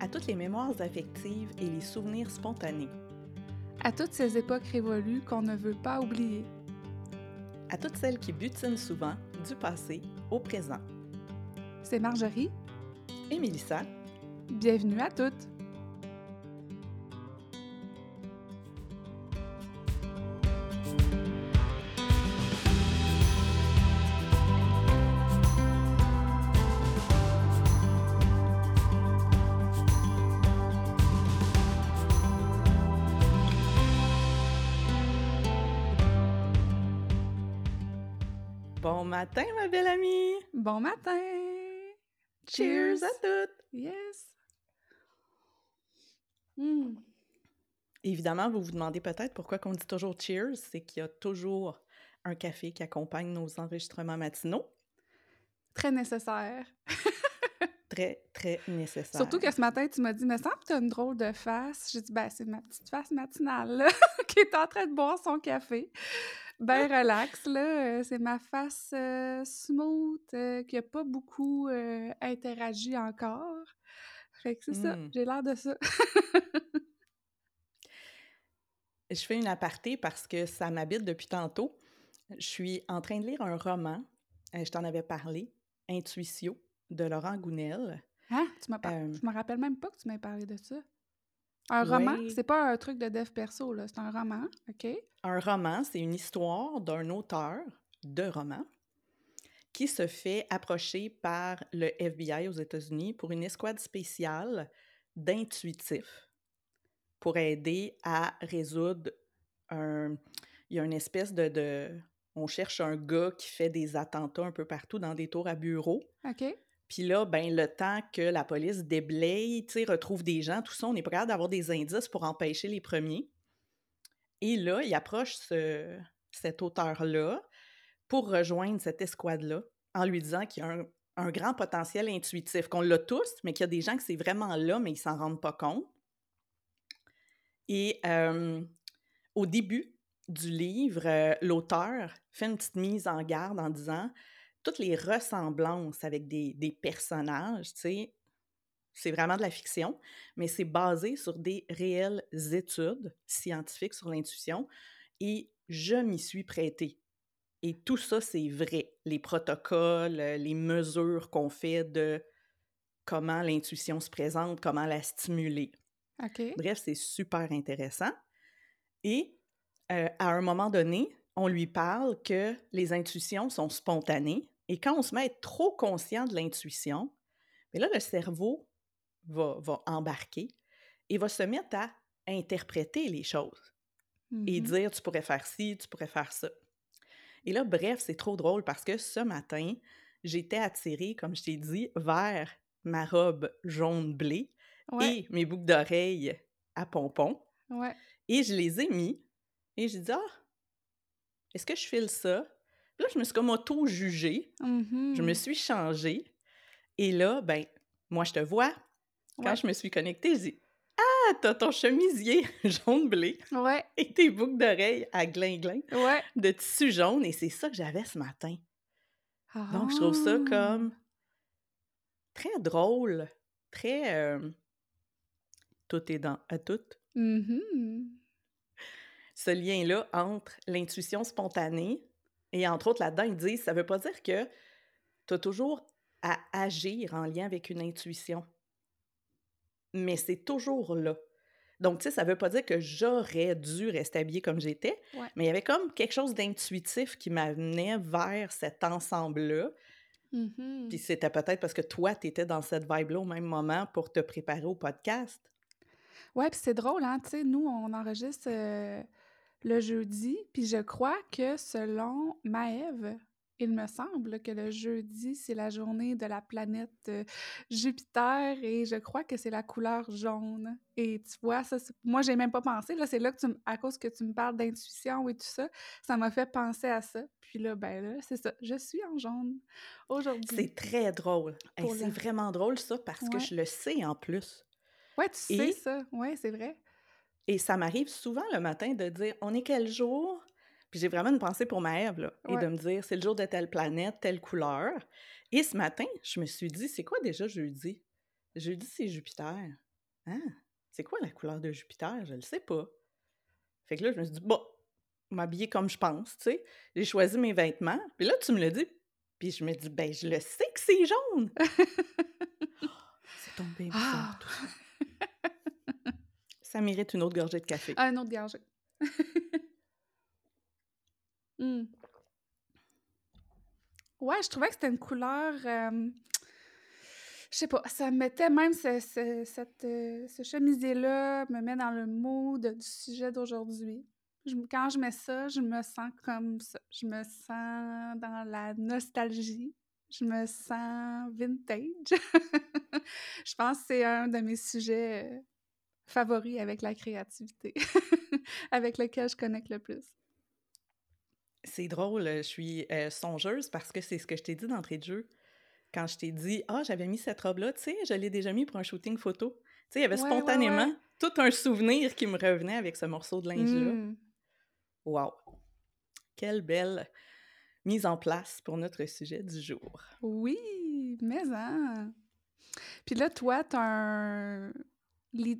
à toutes les mémoires affectives et les souvenirs spontanés, à toutes ces époques révolues qu'on ne veut pas oublier, à toutes celles qui butinent souvent du passé au présent. C'est Marjorie et Mélissa. Bienvenue à toutes! Matin, ma belle amie! Bon matin! Cheers, à toutes! Yes! Hmm. Évidemment, vous vous demandez peut-être pourquoi on dit toujours cheers, c'est qu'il y a toujours un café qui accompagne nos enregistrements matinaux. Très nécessaire. très, très nécessaire. Surtout que ce matin, tu m'as dit, mais semble que tu as une drôle de face. J'ai dit, ben, c'est ma petite face matinale qui est en train de boire son café ben relax, là. Euh, c'est ma face euh, smooth euh, qui n'a pas beaucoup interagi encore. Fait que c'est ça, mmh. j'ai l'air de ça. Je fais une aparté parce que ça m'habite depuis tantôt. Je suis en train de lire un roman, je t'en avais parlé, Intuition, de Laurent Gounel. Hein? Tu m'as Je me rappelle même pas que tu m'aies parlé de ça. Un roman? C'est pas un truc de dev perso, là. C'est un roman, OK? Un roman, c'est une histoire d'un auteur de roman qui se fait approcher par le FBI aux États-Unis pour une escouade spéciale d'intuitifs pour aider à résoudre un... Il y a une espèce de, de... On cherche un gars qui fait des attentats un peu partout dans des tours à bureaux. OK. Puis là, ben, le temps que la police déblaye, retrouve des gens, tout ça, on pas capable d'avoir des indices pour empêcher les premiers. Et là, il approche ce, cet auteur-là pour rejoindre cette escouade-là en lui disant qu'il y a un, grand potentiel intuitif, qu'on l'a tous, mais qu'il y a des gens qui c'est vraiment là, mais ils s'en rendent pas compte. Et au début du livre, euh, l'auteur fait une petite mise en garde en disant toutes les ressemblances avec des, des personnages, tu sais, c'est vraiment de la fiction, mais c'est basé sur des réelles études scientifiques sur l'intuition et je m'y suis prêtée. Et tout ça, c'est vrai. Les protocoles, les mesures qu'on fait de comment l'intuition se présente, comment la stimuler. Bref, c'est super intéressant. Et euh, à un moment donné, on lui parle que les intuitions sont spontanées, et quand on se met à être trop conscient de l'intuition, mais là, le cerveau va, va, embarquer et va se mettre à interpréter les choses et mmh dire tu pourrais faire ci, tu pourrais faire ça. Et là, bref, c'est trop drôle parce que ce matin, j'étais attirée, comme je t'ai dit, vers ma robe jaune-blé et mes boucles d'oreilles à pompons. Et je les ai mis et j'ai dit Ah, est-ce que je file ça? Là, je me suis comme auto-jugée. Je me mm-hmm. suis changée. Et là, ben, moi, je te vois. Quand je me suis connectée, je dis Ah, t'as ton chemisier jaune-blé. Ouais. Et tes boucles d'oreilles à glin-glin. Ouais. De tissu jaune. Et c'est ça que j'avais ce matin. Donc, je trouve ça Ah! comme très drôle. Très. euh, tout est dans à tout. Mhm. Ce lien-là entre l'intuition spontanée et entre autres, là-dedans, ils disent, ça veut pas dire que tu as toujours à agir en lien avec une intuition. Mais c'est toujours là. Donc, tu sais, ça veut pas dire que j'aurais dû rester habillée comme j'étais, Ouais. mais il y avait comme quelque chose d'intuitif qui m'amenait vers cet ensemble-là. Mhm. Puis c'était peut-être parce que toi, tu étais dans cette vibe-là au même moment pour te préparer au podcast. Ouais, puis c'est drôle, hein, tu sais, nous, on enregistre euh, le jeudi, puis je crois que selon Maëve, il me semble que le jeudi, c'est la journée de la planète euh, Jupiter et je crois que c'est la couleur jaune. Et tu vois, ça, moi, j'ai même pas pensé. Là, c'est là que tu, m- à cause que tu me parles d'intuition et tout ça, ça m'a fait penser à ça. Puis là, ben là, c'est ça. Je suis en jaune aujourd'hui. C'est très drôle. Hey, c'est vraiment drôle, ça, parce que je le sais en plus. Ouais, tu sais ça. Ouais, c'est vrai. Et ça m'arrive souvent le matin de dire on est quel jour? Puis j'ai vraiment une pensée pour Maëve, là, et de me dire c'est le jour de telle planète, telle couleur. Et ce matin, je me suis dit c'est quoi déjà jeudi? Jeudi, c'est Jupiter. Ah, c'est quoi la couleur de Jupiter? Je le sais pas. Fait que là, je me suis dit, bon, m'habiller comme je pense, tu sais. J'ai choisi mes vêtements. Puis là, tu me le dis. Puis je me dis, ben, je le sais que c'est jaune. c'est tombé bizarre, Ah! tout ça. Ça mérite une autre gorgée de café. Ah, une autre gorgée. Hmm. Ouais, je trouvais que c'était une couleur. euh, je sais pas, ça me mettait même ce, ce, cette, euh, ce chemisier-là, me met dans le mood du sujet d'aujourd'hui. Quand je mets ça, je me sens comme ça. Je me sens dans la nostalgie. Je me sens vintage. je pense que c'est un de mes sujets favoris avec la créativité, avec lequel je connecte le plus. C'est drôle, je suis euh, songeuse parce que c'est ce que je t'ai dit d'entrée de jeu. Quand je t'ai dit, ah, j'avais mis cette robe-là, tu sais, je l'ai déjà mis pour un shooting photo. Tu sais, il y avait Ouais, spontanément ouais. tout un souvenir qui me revenait avec ce morceau de linge-là. Mm. Wow! Quelle belle mise en place pour notre sujet du jour. Oui, mais hein. Puis là, toi, t'as un...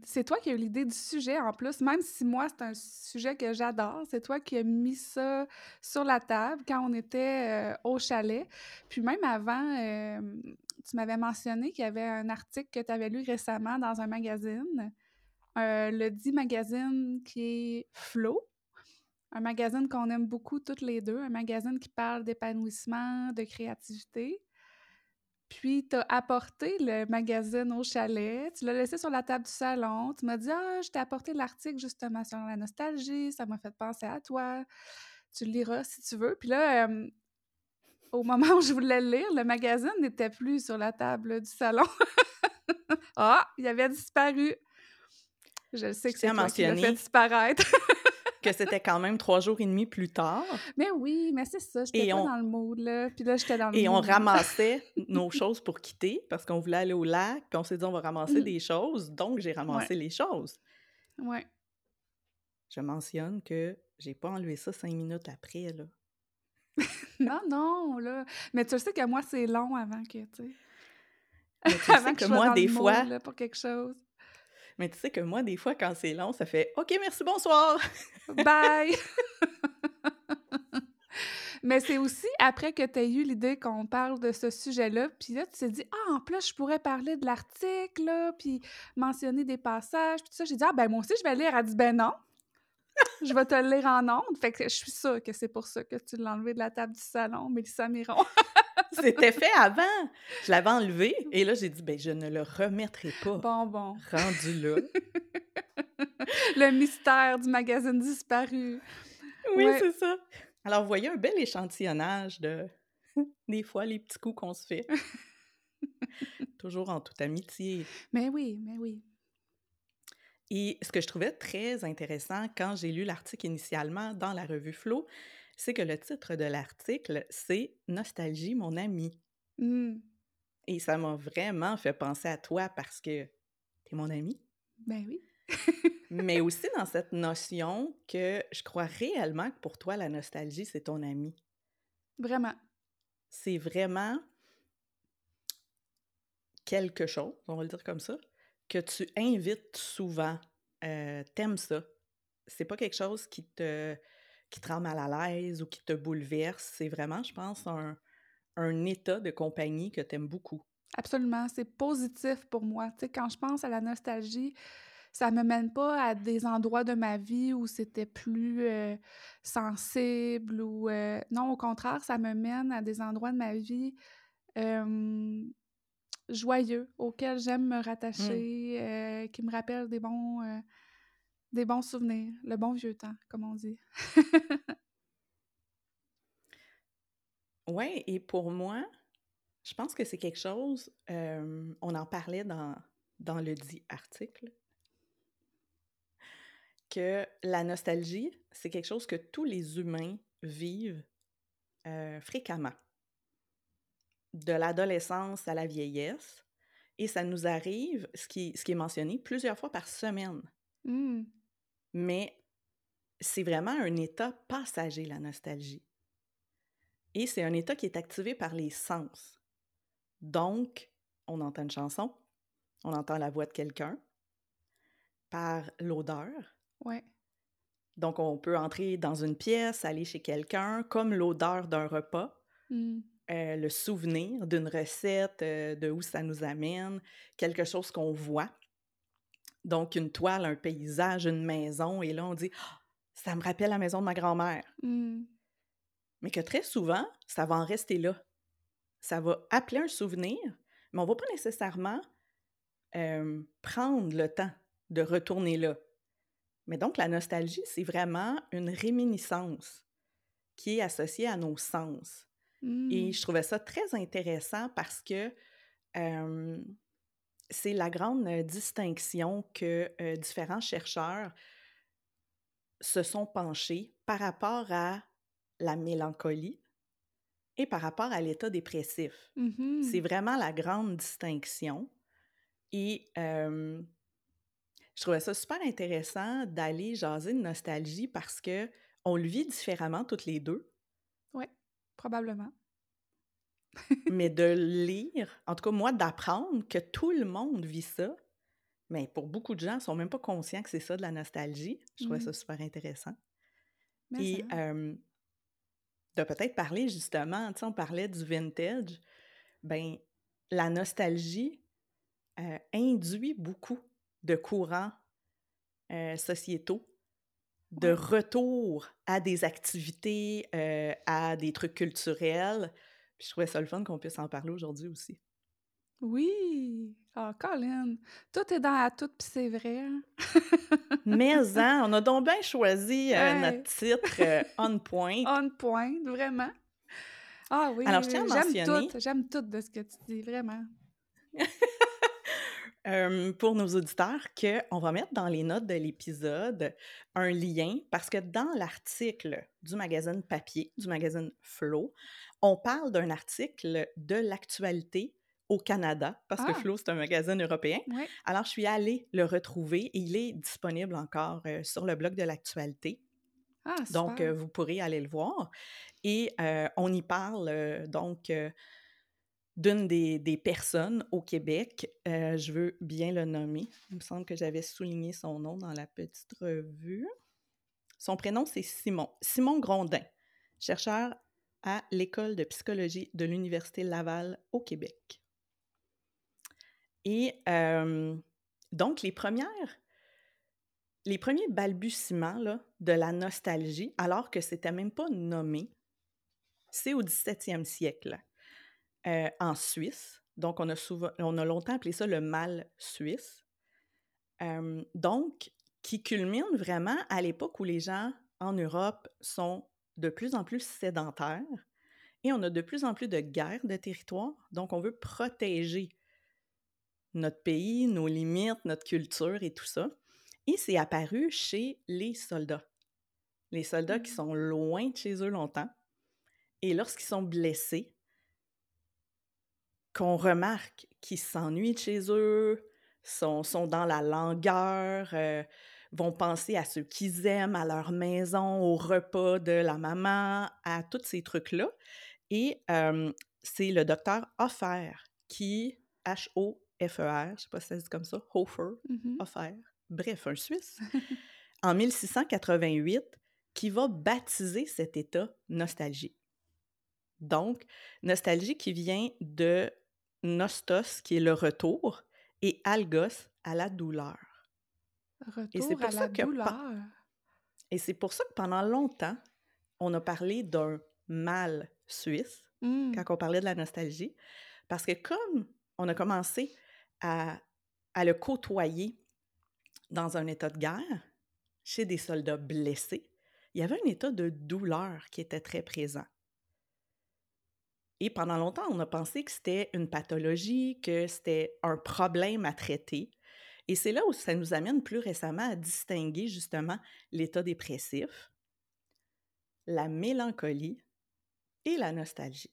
C'est toi qui as eu l'idée du sujet en plus, même si moi, c'est un sujet que j'adore. C'est toi qui as mis ça sur la table quand on était euh, au chalet. Puis même avant, euh, tu m'avais mentionné qu'il y avait un article que tu avais lu récemment dans un magazine, euh, le dit magazine qui est Flow. Un magazine qu'on aime beaucoup toutes les deux, un magazine qui parle d'épanouissement, de créativité. Puis, tu as apporté le magazine au chalet, tu l'as laissé sur la table du salon, tu m'as dit Ah, je t'ai apporté l'article justement sur la nostalgie, ça m'a fait penser à toi, tu le liras si tu veux. Puis là, euh, au moment où je voulais le lire, le magazine n'était plus sur la table du salon. ah, il avait disparu. Je sais que c'est toi qui fait disparaître. Que c'était quand même trois jours et demi plus tard mais oui, mais c'est ça, j'étais pas on- dans le mood, là. Puis là, j'étais dans le et on ramassait nos choses pour quitter parce qu'on voulait aller au lac, puis on s'est dit on va ramasser Mm. des choses, donc j'ai ramassé les choses. Ouais. Je mentionne que j'ai pas enlevé ça cinq minutes après, là. Non, non, là. Mais tu sais que moi, c'est long avant que, tu sais. Mais tu Avant sais que moi, des mood, fois, là, pour quelque chose. Mais tu sais que moi, des fois, quand c'est long, ça fait OK, merci, bonsoir. Bye! Mais c'est aussi après que tu as eu l'idée qu'on parle de ce sujet-là, puis là, tu t'es dit, ah, en plus, je pourrais parler de l'article, puis mentionner des passages, puis tout ça. J'ai dit, ah, ben moi aussi, je vais lire. Elle dit, ben non, je vais te le lire en ondes. Fait que je suis sûre que c'est pour ça que tu l'as enlevé de la table du salon, Mélissa Miron. C'était fait avant. Je l'avais enlevé et là, j'ai dit, ben, je ne le remettrai pas. Bon, bon. Rendu là. Le mystère du magazine disparu. Oui, Ouais. c'est ça. Alors, vous voyez un bel échantillonnage de des fois les petits coups qu'on se fait. Toujours en toute amitié. Mais oui, mais oui. Et ce que je trouvais très intéressant quand j'ai lu l'article initialement dans la revue Flow, c'est que le titre de l'article, c'est Nostalgie, mon ami. Hmm. Et ça m'a vraiment fait penser à toi parce que t'es mon ami. Ben oui. Mais aussi dans cette notion que je crois réellement que pour toi, la nostalgie, c'est ton ami. Vraiment. C'est vraiment quelque chose, on va le dire comme ça, que tu invites souvent. Euh, T'aimes ça. C'est pas quelque chose qui te, qui te rend mal à l'aise ou qui te bouleverse. C'est vraiment, je pense, un, un état de compagnie que t'aimes beaucoup. Absolument, c'est positif pour moi. Tu sais, quand je pense à la nostalgie, ça me mène pas à des endroits de ma vie où c'était plus euh, sensible ou... euh, Non, au contraire, ça me mène à des endroits de ma vie euh, joyeux, auxquels j'aime me rattacher, euh, qui me rappellent des bons, des bons souvenirs, le bon vieux temps, comme on dit. Ouais, et pour moi, je pense que c'est quelque chose, euh, on en parlait dans, dans le dit article, que la nostalgie, c'est quelque chose que tous les humains vivent euh, fréquemment, de l'adolescence à la vieillesse, et ça nous arrive, ce qui, ce qui est mentionné, plusieurs fois par semaine. Hmm. Mais c'est vraiment un état passager, la nostalgie. Et c'est un état qui est activé par les sens. Donc, on entend une chanson, on entend la voix de quelqu'un, par l'odeur. Ouais. Donc, on peut entrer dans une pièce, aller chez quelqu'un, comme l'odeur d'un repas, Mmh. euh, le souvenir d'une recette, euh, de où ça nous amène, quelque chose qu'on voit. Donc, une toile, un paysage, une maison, et là, on dit Ah, ça me rappelle la maison de ma grand-mère. Mmh. Mais que très souvent, ça va en rester là. Ça va appeler un souvenir, mais on va pas nécessairement euh, prendre le temps de retourner là. Mais donc, la nostalgie, c'est vraiment une réminiscence qui est associée à nos sens. Et Mmh. je trouvais ça très intéressant parce que euh, c'est la grande distinction que euh, différents chercheurs se sont penchés par rapport à la mélancolie et par rapport à l'état dépressif. C'est Mhm. vraiment la grande distinction. Et euh, je trouvais ça super intéressant d'aller jaser de nostalgie parce que on le vit différemment toutes les deux, Ouais, probablement. Mais de lire, en tout cas moi, d'apprendre que tout le monde vit ça, mais pour beaucoup de gens, ils sont même pas conscients que c'est ça de la nostalgie. Je trouvais Mmh. ça super intéressant. Mais Et euh, de peut-être parler justement, tu sais, on parlait du vintage, ben la nostalgie euh, induit beaucoup de courants euh, sociétaux, de Ouais. retour à des activités, euh, à des trucs culturels. Puis je trouvais ça le fun qu'on puisse en parler aujourd'hui aussi. Oui! Ah, Colin! Tout est dans la toute, puis c'est vrai. hein? Mais hein, on a donc bien choisi euh, Hey! notre titre euh, on point. On point, vraiment. Ah oui, Alors, je tiens à j'aime mentionner, tout, j'aime tout de ce que tu dis, vraiment. euh, pour nos auditeurs, qu'on va mettre dans les notes de l'épisode un lien, parce que dans l'article du magazine papier, du magazine Flow, on parle d'un article de l'actualité au Canada, parce que Ah! Flow, c'est un magazine européen. Ouais. Alors, je suis allée le retrouver et il est disponible encore euh, sur le blog de l'actualité. Ah, Donc, euh, vous pourrez aller le voir. Et euh, on y parle donc d'une des, personnes au Québec. Euh, je veux bien le nommer. Il me semble que j'avais souligné son nom dans la petite revue. Son prénom, c'est Simon. Simon Grondin, chercheur à l'École de psychologie de l'Université Laval au Québec. Et euh, donc, les premières les premiers balbutiements de la nostalgie, alors que c'était même pas nommé, c'est au 17e siècle, euh, en Suisse. Donc, on a, souvent, on a longtemps appelé ça le mal suisse. Euh, donc, qui culmine vraiment à l'époque où les gens en Europe sont de plus en plus sédentaires et on a de plus en plus de guerres de territoire. Donc, on veut protéger notre pays, nos limites, notre culture et tout ça. Et c'est apparu chez les soldats. Les soldats qui Mmh. sont loin de chez eux longtemps. Et lorsqu'ils sont blessés, qu'on remarque qu'ils s'ennuient de chez eux, sont, sont dans la langueur, euh, vont penser à ceux qu'ils aiment, à leur maison, au repas de la maman, à tous ces trucs-là. Et euh, c'est le docteur Hoffer qui, H-O-F-E-R, je ne sais pas si ça se dit comme ça, Hofer. Hoffer, bref, un Suisse, en 1688, qui va baptiser cet état nostalgie. Donc, nostalgie qui vient de nostos, qui est le retour, et algos, à la douleur. Et c'est Retour à pour ça la que douleur. et c'est pour ça que pendant longtemps, on a parlé d'un mal suisse Mm. quand on parlait de la nostalgie, parce que comme on a commencé à, à le côtoyer dans un état de guerre, chez des soldats blessés, il y avait un état de douleur qui était très présent. Et pendant longtemps, on a pensé que c'était une pathologie, que c'était un problème à traiter. Et c'est là où ça nous amène plus récemment à distinguer justement l'état dépressif, la mélancolie et la nostalgie.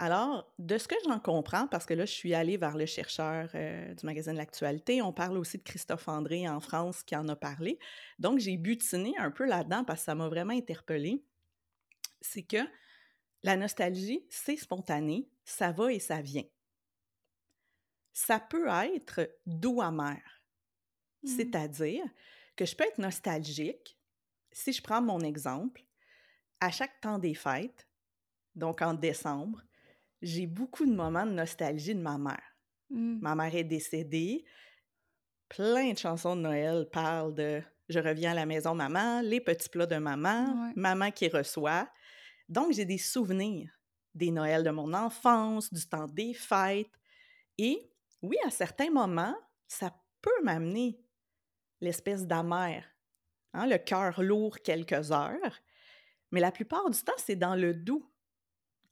Alors, de ce que j'en comprends, parce que là, je suis allée vers le chercheur euh, du magazine L'Actualité, on parle aussi de Christophe André en France qui en a parlé. Donc, j'ai butiné un peu là-dedans parce que ça m'a vraiment interpellée. C'est que la nostalgie, c'est spontané, ça va et ça vient. Ça peut être doux amer. Mmh. C'est-à-dire que je peux être nostalgique, si je prends mon exemple, à chaque temps des fêtes, donc en décembre, j'ai beaucoup de moments de nostalgie de ma mère. Mmh. Ma mère est décédée. Plein de chansons de Noël parlent de je reviens à la maison maman, les petits plats de maman, Ouais. maman qui reçoit. Donc j'ai des souvenirs des Noëls de mon enfance, du temps des fêtes. Et oui, à certains moments, ça peut m'amener l'espèce d'amer, hein, le cœur lourd quelques heures. Mais la plupart du temps, c'est dans le doux.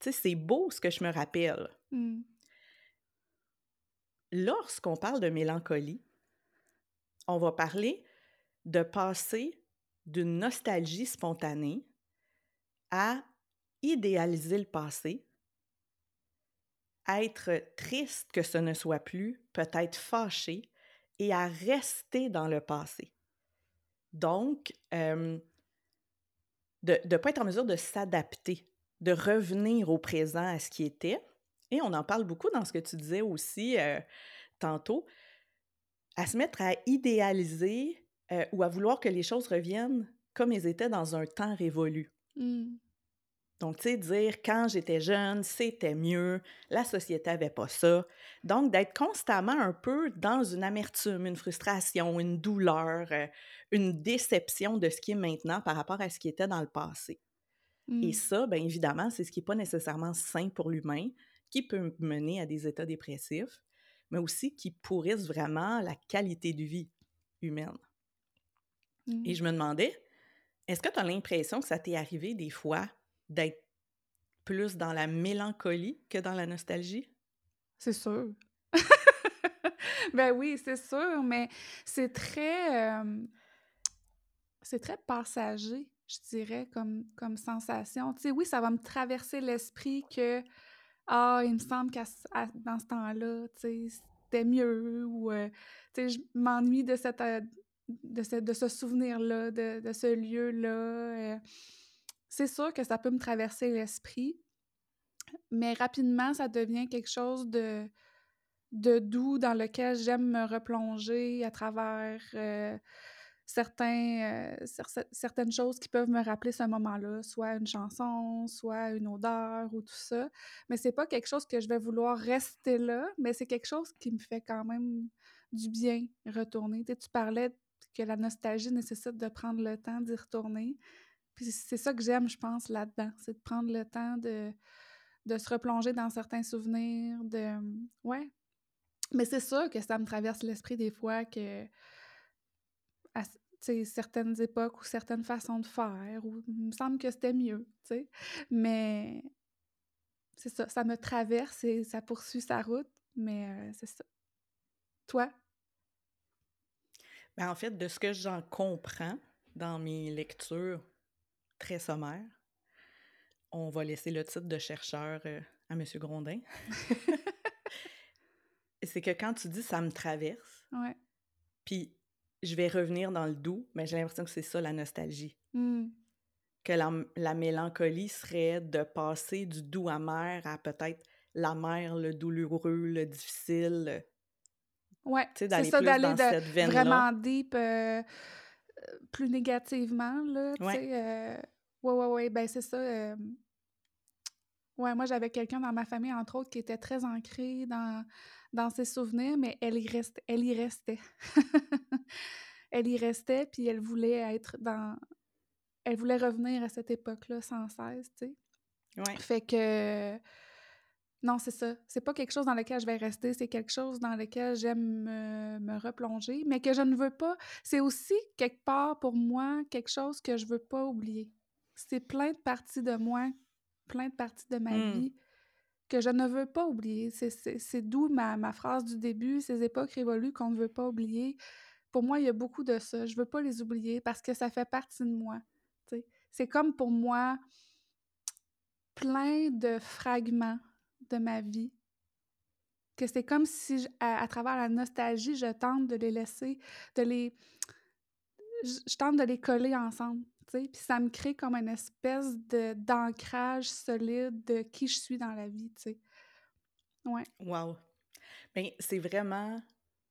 Tu sais, c'est beau ce que je me rappelle. Mmh. Lorsqu'on parle de mélancolie, on va parler de passer d'une nostalgie spontanée à idéaliser le passé, être triste que ce ne soit plus, peut-être fâché, et à rester dans le passé. Donc, euh, de ne pas être en mesure de s'adapter, de revenir au présent à ce qui était. Et on en parle beaucoup dans ce que tu disais aussi euh, tantôt, à se mettre à idéaliser euh, ou à vouloir que les choses reviennent comme elles étaient dans un temps révolu. Mmh. Donc, tu sais, dire quand j'étais jeune, c'était mieux, la société n'avait pas ça. Donc, d'être constamment un peu dans une amertume, une frustration, une douleur, euh, une déception de ce qui est maintenant par rapport à ce qui était dans le passé. Et Mmh. ça, bien évidemment, c'est ce qui n'est pas nécessairement sain pour l'humain, qui peut mener à des états dépressifs, mais aussi qui pourrissent vraiment la qualité de vie humaine. Mmh. Et je me demandais, est-ce que tu as l'impression que ça t'est arrivé des fois d'être plus dans la mélancolie que dans la nostalgie? C'est sûr. ben oui, c'est sûr, mais c'est très... euh, c'est très passager, je dirais, comme, comme sensation. Tu sais, oui, ça va me traverser l'esprit que, ah, il me semble qu'à dans ce temps-là, tu sais, c'était mieux, ou, euh, tu sais, je m'ennuie de, cette, euh, de, ce, de ce souvenir-là, de, de ce lieu-là. C'est sûr que ça peut me traverser l'esprit, mais rapidement, ça devient quelque chose de, de doux dans lequel j'aime me replonger à travers euh, certains, euh, cer- certaines choses qui peuvent me rappeler ce moment-là, soit une chanson, soit une odeur ou tout ça. Mais c'est pas quelque chose que je vais vouloir rester là, mais c'est quelque chose qui me fait quand même du bien retourner. Tu parlais que la nostalgie nécessite de prendre le temps d'y retourner. Puis c'est ça que j'aime, je pense, là-dedans, c'est de prendre le temps de, de se replonger dans certains souvenirs, de... Ouais. Mais c'est sûr que ça me traverse l'esprit des fois que à certaines époques ou certaines façons de faire, ou il me semble que c'était mieux, tu sais. Mais c'est ça, ça me traverse et ça poursuit sa route, mais euh, c'est ça. Toi? Ben, en fait, de ce que j'en comprends dans mes lectures très sommaires, on va laisser le titre de chercheur euh, à M. Grondin. c'est que quand tu dis ça me traverse, Ouais. puis je vais revenir dans le doux, mais j'ai l'impression que c'est ça la nostalgie. Hmm. Que la, la mélancolie serait de passer du doux amer à peut-être l'amer, le douloureux, le difficile. le- Ouais, c'est ça, d'aller dans de cette veine-là. vraiment deep, euh, euh, plus négativement, là, tu sais. euh, ouais, ouais, ouais, ben c'est ça. euh, Ouais, moi, j'avais quelqu'un dans ma famille, entre autres, qui était très ancrée dans, dans ses souvenirs, mais elle y, reste, elle y restait. elle y restait, puis elle voulait être dans... Elle voulait revenir à cette époque-là sans cesse, tu sais. Ouais. Fait que... Non, c'est ça. C'est pas quelque chose dans lequel je vais rester, c'est quelque chose dans lequel j'aime me, me replonger, mais que je ne veux pas. C'est aussi, quelque part, pour moi, quelque chose que je veux pas oublier. C'est plein de parties de moi, plein de parties de ma Hmm. vie que je ne veux pas oublier. C'est- d'où ma, ma phrase du début, ces époques révolues qu'on ne veut pas oublier. Pour moi, il y a beaucoup de ça. Je veux pas les oublier parce que ça fait partie de moi. C'est comme pour moi plein de fragments de ma vie que c'est comme si, je- à, à travers la nostalgie, je tente de les laisser, de les... Je, je tente de les coller ensemble, tu sais, puis ça me crée comme une espèce de d'ancrage solide de qui je suis dans la vie, tu sais. Ouais. Wow. Ben, c'est vraiment...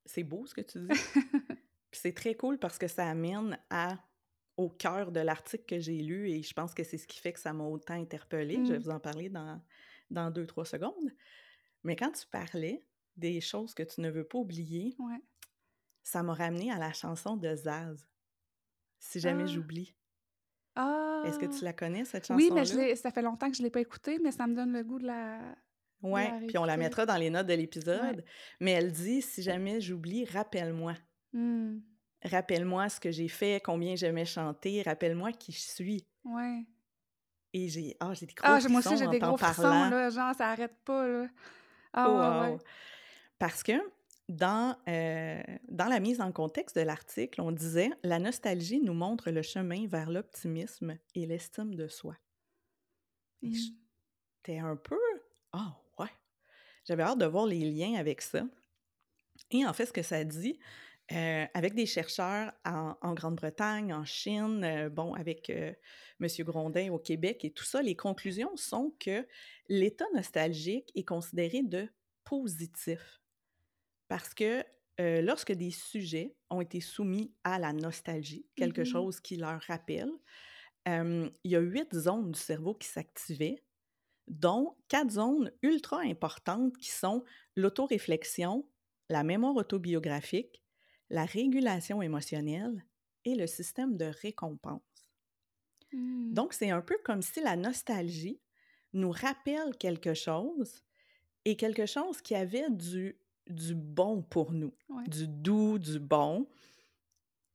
C'est beau ce que tu dis. Puis c'est très cool parce que ça amène à au cœur de l'article que j'ai lu et je pense que c'est ce qui fait que ça m'a autant interpellée. Je vais Mmh. vous en parler dans, dans deux, trois secondes. Mais quand tu parlais des choses que tu ne veux pas oublier, Ouais. ça m'a ramené à la chanson de Zaz. Si jamais Ah! j'oublie. Ah! Est-ce que tu la connais, cette Oui, mais je chanson-là? ça fait longtemps que je l'ai pas écoutée, mais ça me donne le goût de la la puis on la mettra dans les notes de Ouais. l'épisode. Mais elle dit Si jamais j'oublie, rappelle-moi. Mmh. Rappelle-moi ce que j'ai fait, combien j'aimais chanter, rappelle-moi qui je suis. Ouais. Et j'ai ah, j'ai des gros Ah, moi aussi, j'ai des gros frissons, là, genre, ça arrête pas, là. Ah ouais, Wow! ouais. Parce que dans, euh, dans la mise en contexte de l'article, on disait La nostalgie nous montre le chemin vers l'optimisme et l'estime de soi. Et Mmh. j'étais un peu Ah, ouais! J'avais hâte de voir les liens avec ça. Et en fait, ce que ça dit, euh, avec des chercheurs en, en Grande-Bretagne, en Chine, euh, bon, avec euh, M. Grondin au Québec et tout ça, les conclusions sont que l'état nostalgique est considéré de positif. Parce que euh, lorsque des sujets ont été soumis à la nostalgie, quelque Mhm. chose qui leur rappelle, il y a huit zones du cerveau qui s'activaient, dont quatre zones ultra importantes qui sont l'autoréflexion, la mémoire autobiographique, la régulation émotionnelle et le système de récompense. Mmh. Donc, c'est un peu comme si la nostalgie nous rappelle quelque chose et quelque chose qui avait du, du bon pour nous, Ouais. du doux, du bon.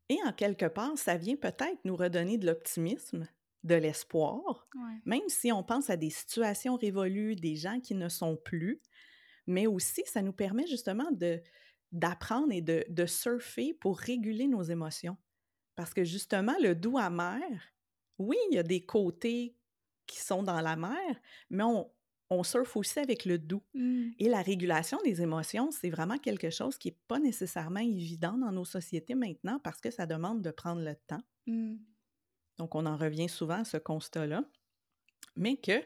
Et en quelque part, ça vient peut-être nous redonner de l'optimisme, de l'espoir, Ouais. même si on pense à des situations révolues, des gens qui ne sont plus, mais aussi ça nous permet justement de d'apprendre et de, de surfer pour réguler nos émotions. Parce que justement, le doux amer, oui, il y a des côtés qui sont dans la mer, mais on, on surfe aussi avec le doux. Mmh. Et la régulation des émotions, c'est vraiment quelque chose qui n'est pas nécessairement évident dans nos sociétés maintenant parce que ça demande de prendre le temps. Mmh. Donc, on en revient souvent à ce constat-là. Mais que,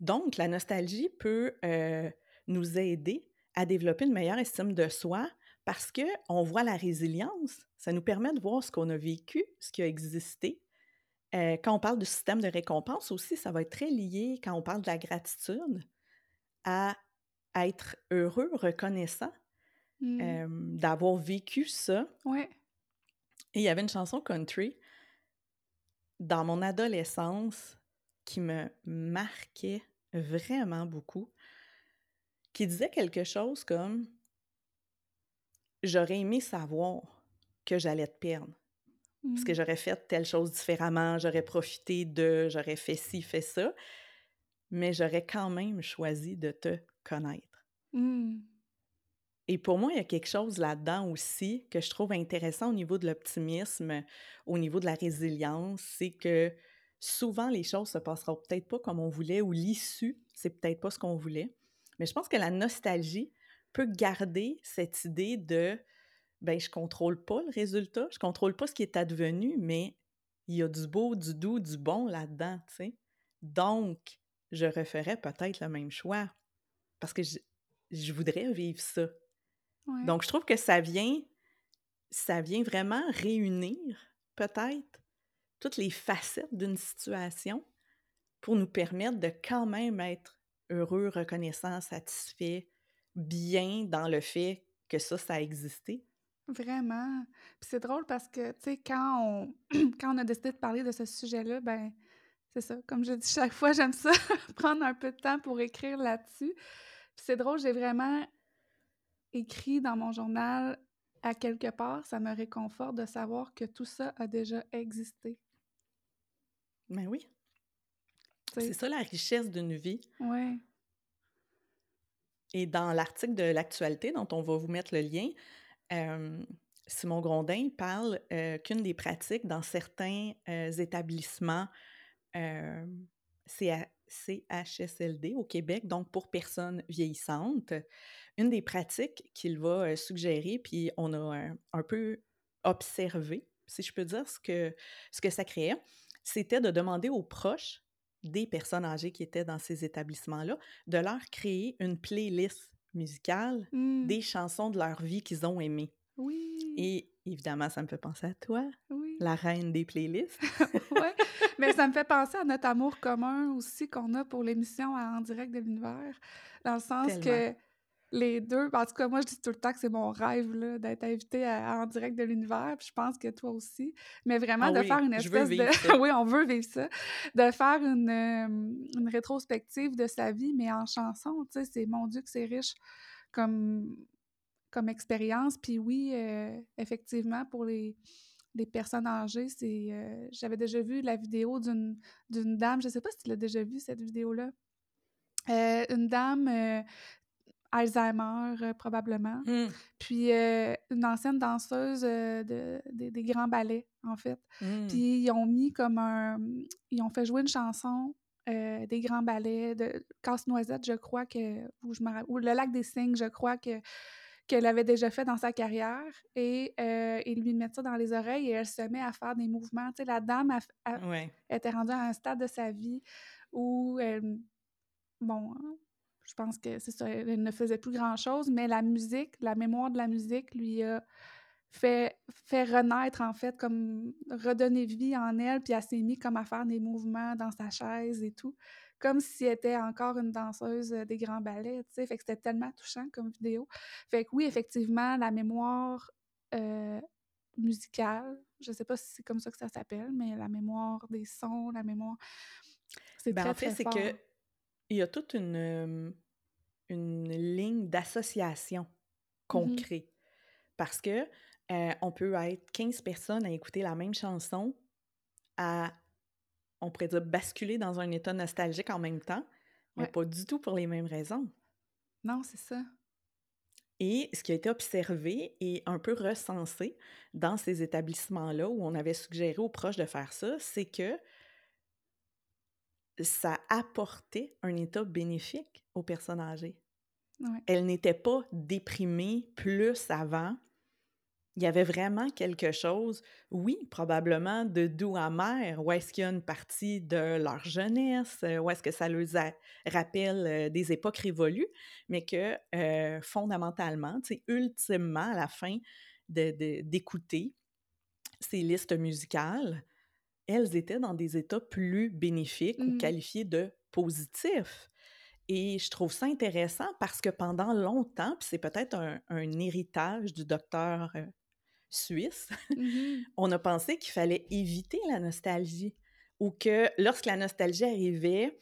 donc, la nostalgie peut euh, nous aider à développer une meilleure estime de soi parce qu'on voit la résilience. Ça nous permet de voir ce qu'on a vécu, ce qui a existé. Euh, quand on parle du système de récompense aussi, ça va être très lié, quand on parle de la gratitude, à, être heureux, reconnaissant Mmh. euh, d'avoir vécu ça. Ouais. Et il y avait une chanson country dans mon adolescence qui me marquait vraiment beaucoup, qui disait quelque chose comme J'aurais aimé savoir que j'allais te perdre, parce que Mmh. j'aurais fait telle chose différemment, j'aurais profité de, j'aurais fait ci, fait ça, mais j'aurais quand même choisi de te connaître. Mmh. Et pour moi, il y a quelque chose là-dedans aussi que je trouve intéressant au niveau de l'optimisme, au niveau de la résilience, c'est que souvent les choses se passeront peut-être pas comme on voulait ou l'issue, c'est peut-être pas ce qu'on voulait. Mais je pense que la nostalgie peut garder cette idée de ben je contrôle pas le résultat, je contrôle pas ce qui est advenu, mais il y a du beau, du doux, du bon là-dedans, tu sais. Donc, je referais peut-être le même choix parce que je, je voudrais vivre ça. Ouais. Donc, je trouve que ça vient, ça vient vraiment réunir peut-être toutes les facettes d'une situation pour nous permettre de quand même être heureux, reconnaissant, satisfait, bien dans le fait que ça, ça a existé? Vraiment. Puis c'est drôle parce que, tu sais, quand on, quand on a décidé de parler de ce sujet-là, ben, c'est ça. Comme je dis chaque fois, j'aime ça, prendre un peu de temps pour écrire là-dessus. Puis c'est drôle, j'ai vraiment écrit dans mon journal, à quelque part, ça me réconforte de savoir que tout ça a déjà existé. Ben oui. C'est ça la richesse d'une vie. Ouais. Et dans l'article de l'actualité, dont on va vous mettre le lien, euh, Simon Grondin parle euh, qu'une des pratiques dans certains euh, établissements euh, CHSLD au Québec, donc pour personnes vieillissantes, une des pratiques qu'il va suggérer, puis on a un, un peu observé, si je peux dire, ce que, ce que ça créait, c'était de demander aux proches des personnes âgées qui étaient dans ces établissements-là, de leur créer une playlist musicale Mm. des chansons de leur vie qu'ils ont aimées. Oui. Et évidemment, ça me fait penser à toi, Oui. la reine des playlists. ouais. Mais ça me fait penser à notre amour commun aussi qu'on a pour l'émission En direct de l'univers. Dans le sens Tellement. que les deux, en tout cas, moi, je dis tout le temps que c'est mon rêve d'être invitée à, à En direct de l'univers. Puis je pense que toi aussi. Mais vraiment, Ah de oui, faire une espèce de. oui, on veut vivre ça. De faire une, euh, une rétrospective de sa vie, mais en chanson. Tu sais, c'est mon Dieu que c'est riche comme, comme expérience. Puis oui, euh, effectivement, pour les, personnes âgées, c'est. euh, J'avais déjà vu la vidéo d'une d'une dame, je sais pas si tu l'as déjà vu, cette vidéo-là. Euh, une dame, euh, Alzheimer, euh, probablement. Hum, Puis euh, une ancienne danseuse euh, de, des- des grands ballets, en fait. hum. Puis ils ont mis comme un. Ils ont fait jouer une chanson des grands ballets de Casse-Noisette, je crois que. Ou, je ou Le Lac des Cygnes, je crois que qu'elle avait déjà fait dans sa carrière. Et ils lui mettent ça dans les oreilles et elle se met à faire des mouvements. Tu sais, la dame a- a- Ouais. était rendue à un stade de sa vie où elle. Bon. Je pense que c'est ça, elle ne faisait plus grand-chose, mais la musique, la mémoire de la musique lui a fait, fait renaître, en fait, comme redonner vie en elle, puis elle s'est mise comme à faire des mouvements dans sa chaise et tout, comme si elle était encore une danseuse euh, des grands ballets, tu sais, fait que c'était tellement touchant comme vidéo. Fait que oui, effectivement, la mémoire euh, musicale, je sais pas si c'est comme ça que ça s'appelle, mais la mémoire des sons, la mémoire... C'est Ben, très, en fait, très c'est que il y a toute une, euh, une ligne d'association qu'on Mhm. crée. Parce que euh, on peut être 15 personnes à écouter la même chanson, à, on pourrait dire, basculer dans un état nostalgique en même temps, mais Ouais. pas du tout pour les mêmes raisons. Non, c'est ça. Et ce qui a été observé et un peu recensé dans ces établissements-là où on avait suggéré aux proches de faire ça, c'est que ça apportait un état bénéfique aux personnes âgées. Ouais. Elles n'étaient pas déprimées plus avant. Il y avait vraiment quelque chose, oui, probablement de doux amer, où est-ce qu'il y a une partie de leur jeunesse, euh, où est-ce que ça leur rappelle euh, des époques révolues, mais que euh, fondamentalement, ultimement, à la fin de- de- d'écouter ces listes musicales, elles étaient dans des états plus bénéfiques ou Mm. qualifiés de positifs. Et je trouve ça intéressant parce que pendant longtemps, puis c'est peut-être un, un héritage du docteur euh, suisse, Mhm. on a pensé qu'il fallait éviter la nostalgie ou que lorsque la nostalgie arrivait,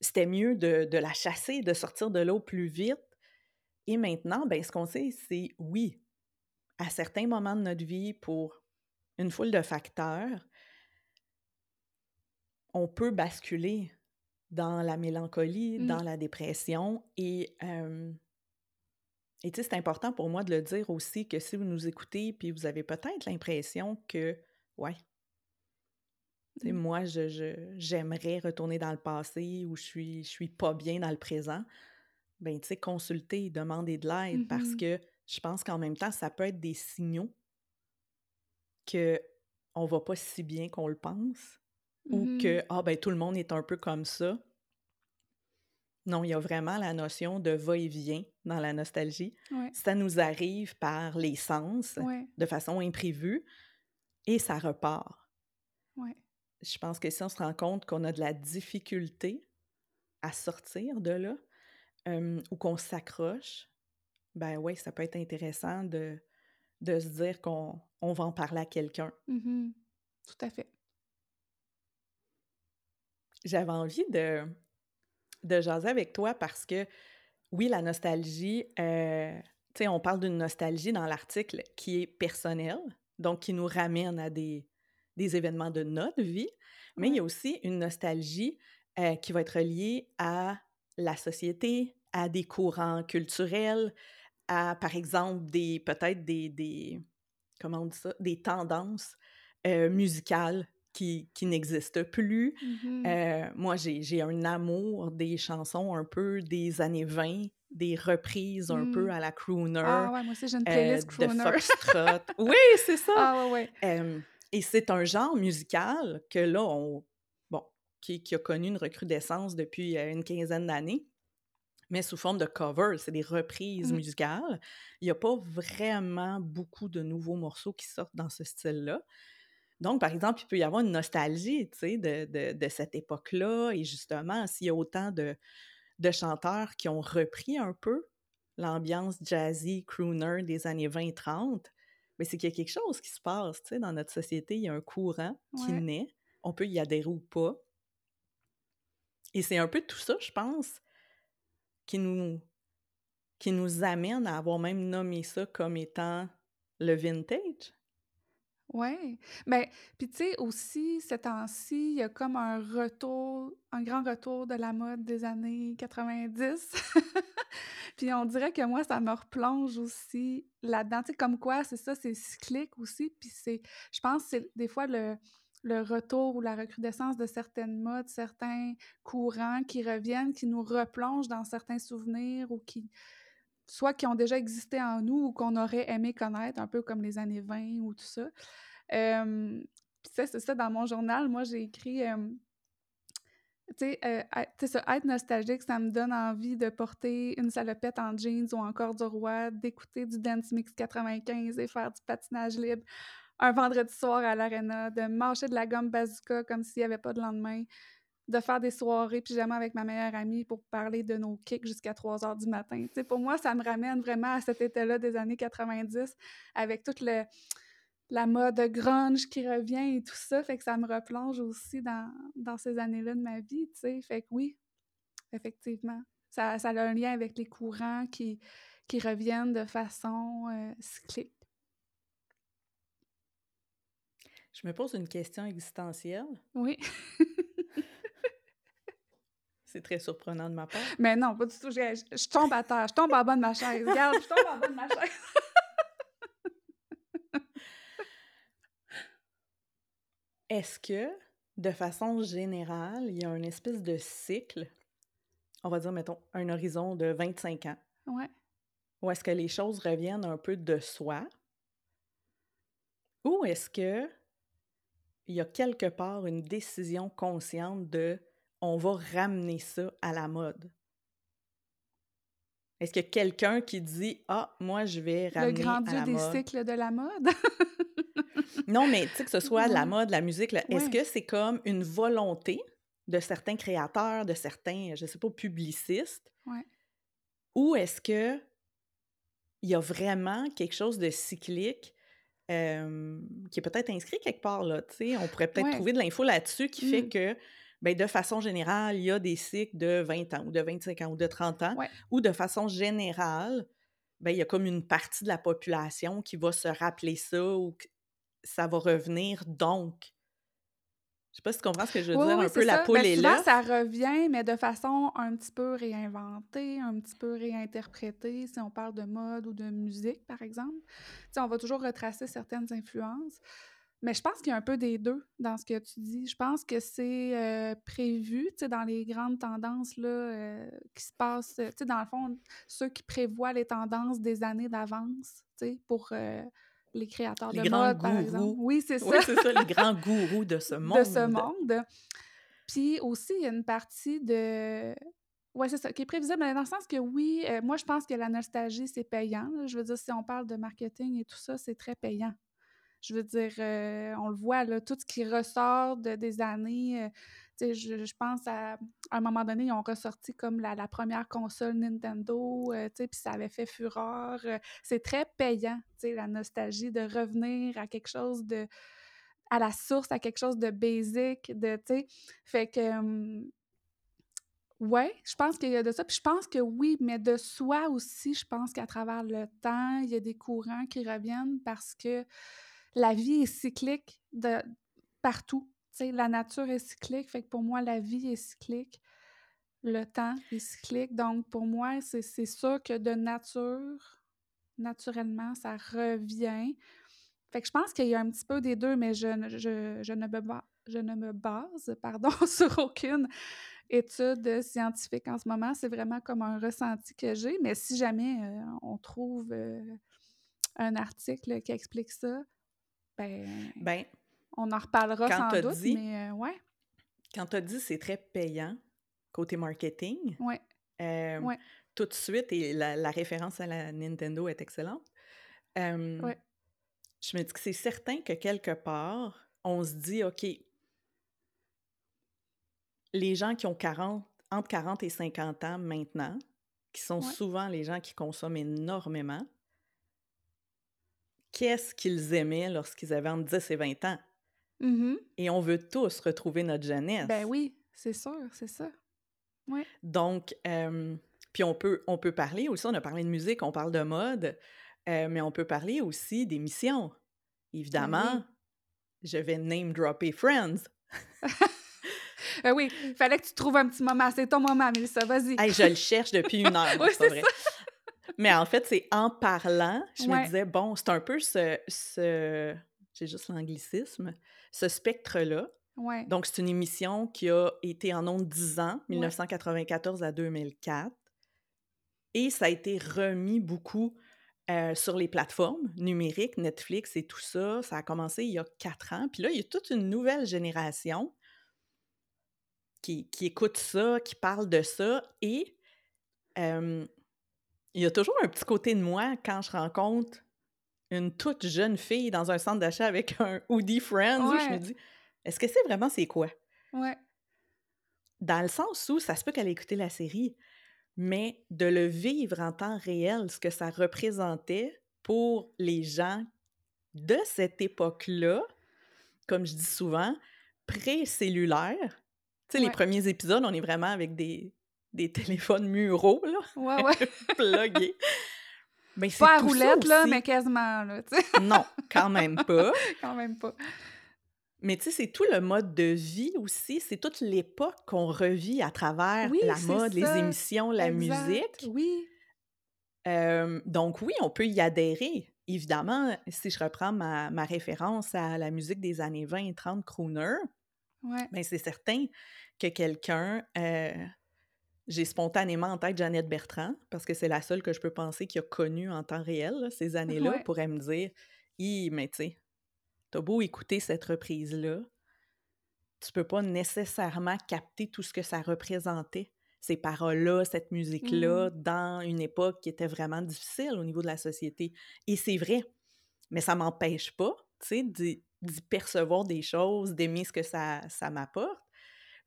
c'était mieux de, de la chasser, de sortir de l'eau plus vite. Et maintenant, ben, ce qu'on sait, c'est oui, à certains moments de notre vie, pour une foule de facteurs, on peut basculer dans la mélancolie, Mm. dans la dépression. Et, euh, et tu sais, c'est important pour moi de le dire aussi que si vous nous écoutez, puis vous avez peut-être l'impression que, ouais, tu sais, Mm. moi, je, j'aimerais retourner dans le passé ou je suis, je suis pas bien dans le présent, ben, tu sais, consulter, demander de l'aide parce Mhm. que je pense qu'en même temps, ça peut être des signaux que on va pas si bien qu'on le pense ou Mhm. que, ah, ben, tout le monde est un peu comme ça. Non, il y a vraiment la notion de va-et-vient dans la nostalgie. Ouais. Ça nous arrive par les sens, Ouais. de façon imprévue, et ça repart. Ouais. Je pense que si on se rend compte qu'on a de la difficulté à sortir de là, euh, ou qu'on s'accroche, ben oui, ça peut être intéressant de, de se dire qu'on on va en parler à quelqu'un. Mhm. Tout à fait. J'avais envie de, de jaser avec toi parce que, oui, la nostalgie, euh, tu sais, on parle d'une nostalgie dans l'article qui est personnelle, donc qui nous ramène à des, des événements de notre vie, mais il y a aussi une nostalgie euh, qui va être liée à la société, à des courants culturels, à, par exemple, des peut-être des, des, comment on dit ça, des tendances euh, musicales qui, qui n'existent plus. Mhm. Euh, moi, j'ai j'ai un amour des chansons un peu des années 20, des reprises un peu Mm. à la crooner, Ah ouais, moi aussi j'ai une euh, playlist de crooner. foxtrot. oui, c'est ça! ah ouais, ouais. Euh, et c'est un genre musical que là, on, bon, qui, qui a connu une recrudescence depuis euh, une quinzaine d'années. mais sous forme de cover, c'est des reprises Mmh. musicales. Il y a pas vraiment beaucoup de nouveaux morceaux qui sortent dans ce style-là. Donc, par exemple, il peut y avoir une nostalgie, tu sais, de, de- de cette époque-là. Et justement, s'il y a autant de, de chanteurs qui ont repris un peu l'ambiance jazzy, crooner des années 20-30, mais c'est qu'il y a quelque chose qui se passe, tu sais, dans notre société. Il y a un courant qui Ouais. naît. On peut y adhérer ou pas. Et c'est un peu tout ça, je pense, qui nous, qui nous amène à avoir même nommé ça comme étant le vintage. Ouais. Mais puis tu sais aussi, ces temps-ci, il y a comme un retour, un grand retour de la mode des années 90. Puis on dirait que moi, ça me replonge aussi là-dedans. Tu sais, comme quoi, c'est ça, c'est cyclique aussi. Puis c'est, je pense, c'est des fois le, le retour ou la recrudescence de certaines modes, certains courants qui reviennent, qui nous replongent dans certains souvenirs ou qui, soit qui ont déjà existé en nous ou qu'on aurait aimé connaître, un peu comme les années 20 ou tout ça. C'est ça, dans mon journal, moi, j'ai écrit, euh, tu sais, être- nostalgique, ça me donne envie de porter une salopette en jeans ou encore du roi, d'écouter du Dance Mix 95 et faire du patinage libre un vendredi soir à l'arena, de mâcher de la gomme bazooka comme s'il n'y avait pas de lendemain, de faire des soirées pyjama avec ma meilleure amie pour parler de nos kicks jusqu'à 3 heures du matin. Tu sais, pour moi, ça me ramène vraiment à cet été-là des années 90 avec toute le, la mode grunge qui revient et tout ça. Fait que ça me replonge aussi dans, dans ces années-là de ma vie, tu sais. Fait que oui, effectivement. Ça, ça a un lien avec les courants qui, qui reviennent de façon euh, cyclique. Je me pose une question existentielle. Oui. C'est très surprenant de ma part. Mais non, pas du tout. Je, je- je tombe à terre. Je tombe en bas de ma chaise. Regarde, je tombe en bas de ma chaise. Est-ce que, de façon générale, il y a un espèce de cycle, on va dire, mettons, un horizon de 25 ans, Ouais. où est-ce que les choses reviennent un peu de soi? Ou est-ce que il y a quelque part une décision consciente de on va ramener ça à la mode? Est-ce qu'il y a quelqu'un qui dit Ah, moi, je vais Le ramener grand à dieu la des mode? cycles de la mode? Non, mais tu sais, que ce soit la mode, la musique, est-ce que c'est comme une volonté de certains créateurs, de certains, je sais pas, publicistes, Ouais. ou est-ce que il y a vraiment quelque chose de cyclique euh, qui est peut-être inscrit quelque part, là, tu sais, on pourrait peut-être Ouais. trouver de l'info là-dessus qui fait Mm. que, ben, de façon générale, il y a des cycles de 20 ans, ou de 25 ans, ou de 30 ans, Ouais. ou de façon générale, ben, il y a comme une partie de la population qui va se rappeler ça, ou que ça va revenir, donc. Je sais pas si tu comprends ce que je veux Oui, dire, oui, un peu la poule Ben, et souvent, l'œuf. ça revient, mais de façon un petit peu réinventée, un petit peu réinterprétée, si on parle de mode ou de musique, par exemple. Tu sais, on va toujours retracer certaines influences. Mais je pense qu'il y a un peu des deux dans ce que tu dis. Je pense que c'est euh, prévu, tu sais, dans les grandes tendances là, euh, qui se passent. Tu sais, dans le fond, ceux qui prévoient les tendances des années d'avance, tu sais, pour euh, les créateurs Les de mode, par exemple. gourous. Oui, c'est ça Oui, c'est ça, les grands gourous de ce monde. de ce monde. Puis aussi, il y a une partie de. Ouais, c'est ça, qui est prévisible, mais dans le sens que oui, moi, je pense que la nostalgie, c'est payant. là. Je veux dire, si on parle de marketing et tout ça, c'est très payant. Je veux dire, euh, on le voit, tout ce qui ressort de, des années. euh, je, je pense à, un moment donné, ils ont ressorti comme la, la première console Nintendo, euh, puis ça avait fait fureur. euh, c'est très payant, la nostalgie de revenir à quelque chose de à la source, à quelque chose de basic, de, fait que, ouais, je pense qu'il y a de ça, puis je pense que oui, mais de soi aussi, je pense qu'à travers le temps, il y a des courants qui reviennent parce que la vie est cyclique de partout, la nature est cyclique, fait que pour moi, la vie est cyclique, le temps est cyclique, donc pour moi, c'est sûr que de nature, naturellement, ça revient, fait que je pense qu'il y a un petit peu des deux, mais je, ne- je, je ne, me, ba- je ne me base pardon, sur aucune étude scientifique en ce moment. C'est vraiment comme un ressenti que j'ai. Mais si jamais euh, on trouve euh, un article qui explique ça, ben, Ben, on en reparlera Quand sans doute. dit- Mais euh, ouais, quand tu as dit c'est très payant côté marketing, ouais, euh, Ouais. tout de suite, et la, la référence à la Nintendo est excellente. Euh, Ouais. Je me dis que c'est certain que quelque part, on se dit, OK, les gens qui ont 40, entre 40 et 50 ans maintenant, qui sont Ouais. souvent les gens qui consomment énormément, qu'est-ce qu'ils aimaient lorsqu'ils avaient entre 10 et 20 ans? Mhm. Et on veut tous retrouver notre jeunesse. Ben oui, c'est sûr, c'est ça. Donc, euh, puis on peut, on peut parler aussi, on a parlé de musique, on parle de mode, euh, mais on peut parler aussi d'émissions. Évidemment, oui. je vais name dropper Friends. Ben oui, fallait que tu trouves un petit moment. C'est ton moment, Mélissa, vas-y. Hey, je le cherche depuis une heure, Oui, c'est vrai. Mais en fait, c'est en parlant, je Ouais. me disais, bon, c'est un peu ce, ce j'ai juste l'anglicisme, ce spectre-là. Ouais. Donc, c'est une émission qui a été en ondes 10 ans, 1994 à 2004. Et ça a été remis beaucoup euh, sur les plateformes numériques, Netflix et tout ça. Ça a commencé il y a quatre ans. Puis là, il y a toute une nouvelle génération qui, qui écoute ça, qui parle de ça. Et euh, il y a toujours un petit côté de moi quand je rencontre une toute jeune fille dans un centre d'achat avec un hoodie Friends. où je me dis, est-ce que c'est vraiment c'est quoi? Ouais. Dans le sens où ça se peut qu'elle ait écouté la série, mais de le vivre en temps réel, ce que ça représentait pour les gens de cette époque-là, comme je dis souvent, pré-cellulaire. Tu sais, les premiers épisodes, on est vraiment avec des, des téléphones muraux, là, Ouais, ouais. plugués. Pas à roulette, là, mais quasiment, là. Non, quand même pas. Quand même pas. Mais tu sais, c'est tout le mode de vie aussi, c'est toute l'époque qu'on revit à travers Oui, la mode, les émissions, la Exact. musique. Oui. Euh, donc oui, on peut y adhérer. Évidemment, si je reprends ma, ma référence à la musique des années 20 et 30 crooner, Ouais. ben c'est certain que quelqu'un... euh, j'ai spontanément en tête Jeannette Bertrand, parce que c'est la seule que je peux penser qui a connu en temps réel là, ces années-là, Ouais. pourrait me dire « Hi, mais tu sais, t'as beau écouter cette reprise-là, tu peux pas nécessairement capter tout ce que ça représentait, ces paroles-là, cette musique-là, dans une époque qui était vraiment difficile au niveau de la société. Et c'est vrai, mais ça m'empêche pas, tu sais, d'y d'y percevoir des choses, d'aimer ce que ça, ça m'apporte.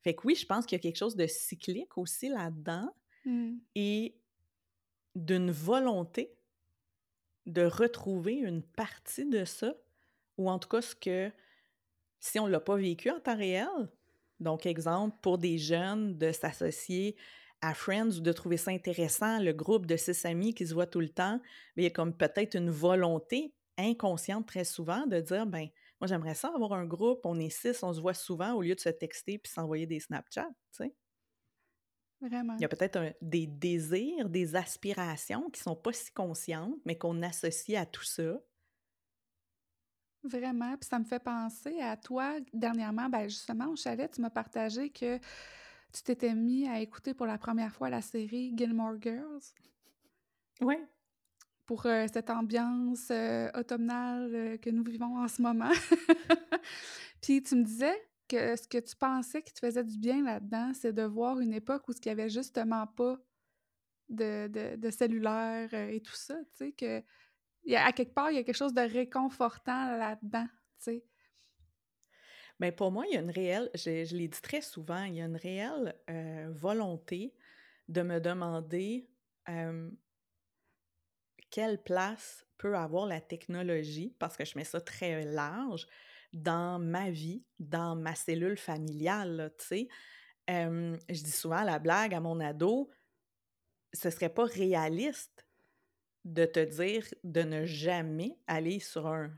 Fait que oui, je pense qu'il y a quelque chose de cyclique aussi là-dedans Mm. et d'une volonté de retrouver une partie de ça, ou en tout cas ce que, si on ne l'a pas vécu en temps réel, donc exemple, pour des jeunes, de s'associer à Friends ou de trouver ça intéressant, le groupe de six amis qui se voient tout le temps, mais il y a comme peut-être une volonté inconsciente très souvent de dire, ben moi j'aimerais ça avoir un groupe, on est six, on se voit souvent au lieu de se texter puis s'envoyer des Snapchats, tu sais. Vraiment. Il y a peut-être des désirs, des aspirations qui sont pas si conscientes, mais qu'on associe à tout ça. Vraiment. Puis ça me fait penser à toi, dernièrement, ben justement, au chalet, tu m'as partagé que tu t'étais mis à écouter pour la première fois la série Gilmore Girls Oui. Pour euh, cette ambiance euh, automnale euh, que nous vivons en ce moment. Puis tu me disais que ce que tu pensais qui te faisait du bien là-dedans, c'est de voir une époque où il n'y avait justement pas de, de, de cellulaire et tout ça, tu sais, que à quelque part, il y a quelque chose de réconfortant là-dedans, tu sais. Mais pour moi, il y a une réelle, je, je l'ai dit très souvent, il y a une réelle volonté de me demander quelle place peut avoir la technologie, parce que je mets ça très large, dans ma vie, dans ma cellule familiale, tu sais? Euh, je dis souvent la blague à mon ado, ce serait pas réaliste de te dire de ne jamais aller sur un,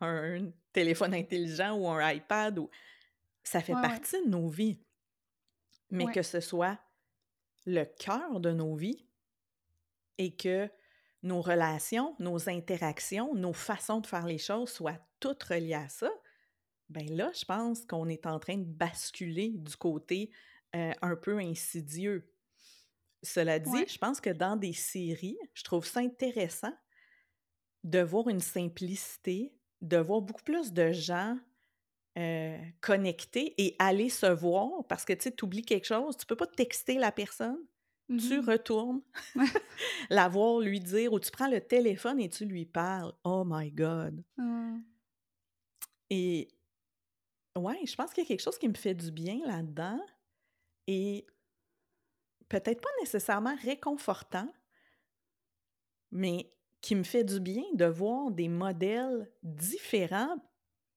un téléphone intelligent ou un iPad. Ou... Ça fait Ouais, ouais. partie de nos vies. Mais Ouais. que ce soit le cœur de nos vies et que nos relations, nos interactions, nos façons de faire les choses soient toutes reliées à ça, ben là, je pense qu'on est en train de basculer du côté euh, un peu insidieux. Cela dit, Ouais. je pense que dans des séries, je trouve ça intéressant de voir une simplicité, de voir beaucoup plus de gens euh, connectés et aller se voir parce que tu sais, tu oublies quelque chose, tu peux pas texter la personne, tu Mhm. retournes la voir, lui dire, ou tu prends le téléphone et tu lui parles. Oh my God! Ah. Et ouais, je pense qu'il y a quelque chose qui me fait du bien là-dedans et peut-être pas nécessairement réconfortant, mais qui me fait du bien de voir des modèles différents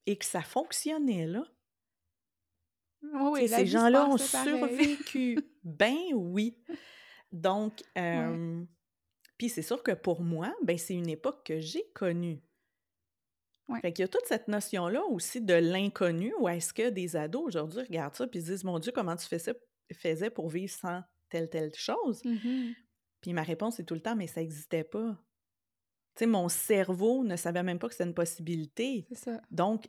et que ça fonctionnait là. Oui, ces gens-là ont survécu. ben oui. Donc, Ouais. euh, puis c'est sûr que pour moi, ben c'est une époque que j'ai connue. Ouais. Fait qu'il y a toute cette notion-là aussi de l'inconnu, où est-ce que des ados aujourd'hui regardent ça puis se disent Mon Dieu, comment tu fais ça- faisais pour vivre sans telle, telle chose? Mhm. Puis ma réponse est tout le temps Mais ça n'existait pas. Tu sais, mon cerveau ne savait même pas que c'était une possibilité. C'est ça. Donc,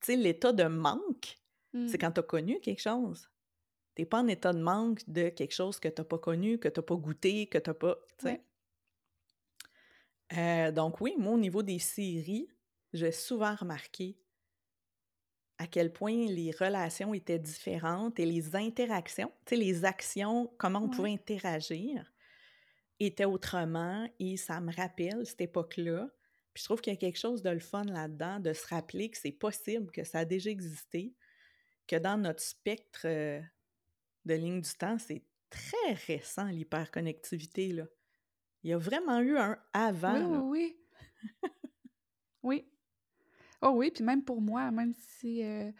tu sais, l'état de manque, Mm. c'est quand tu as connu quelque chose. Tu pas en état de manque de quelque chose que tu pas connu, que tu pas goûté, que tu pas. Ouais. Euh, donc, oui, moi, au niveau des séries, j'ai souvent remarqué à quel point les relations étaient différentes et les interactions, tu sais, les actions, comment on Ouais. pouvait interagir, étaient autrement et ça me rappelle cette époque-là. Puis je trouve qu'il y a quelque chose de le fun là-dedans, de se rappeler que c'est possible, que ça a déjà existé, que dans notre spectre euh, de ligne du temps, c'est très récent, l'hyperconnectivité, là. Il y a vraiment eu un avant, Oui, oui, oui. Oui. Oh oui, puis même pour moi, même si euh,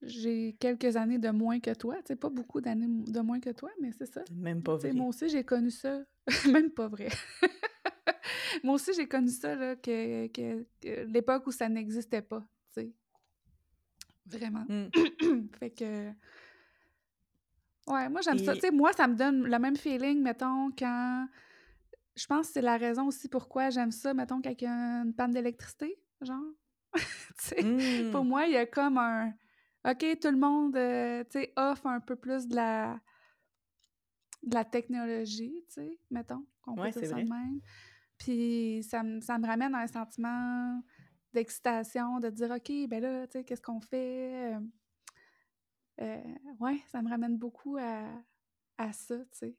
j'ai quelques années de moins que toi, tu sais, pas beaucoup d'années de moins que toi, mais c'est ça. Même pas vrai. moi aussi, j'ai connu ça. Même pas vrai. moi aussi, j'ai connu ça, là, que, que- que l'époque où ça n'existait pas, tu sais. Vraiment. Mm. fait que... Ouais, moi, j'aime ça. Tu sais, moi, ça me donne le même feeling, mettons, quand... Je pense que c'est la raison aussi pourquoi j'aime ça, mettons, quand il y a une panne d'électricité, genre. tu sais, Mm. pour moi, il y a comme un... OK, tout le monde, euh, tu sais, offre un peu plus de la... de la technologie, tu sais, mettons, qu'on peut dire ça vrai. de même. Puis ça, me- ça me ramène à un sentiment d'excitation, de dire, OK, ben là, tu sais, qu'est-ce qu'on fait? Euh, ouais, ça me ramène beaucoup à, à ça, tu sais.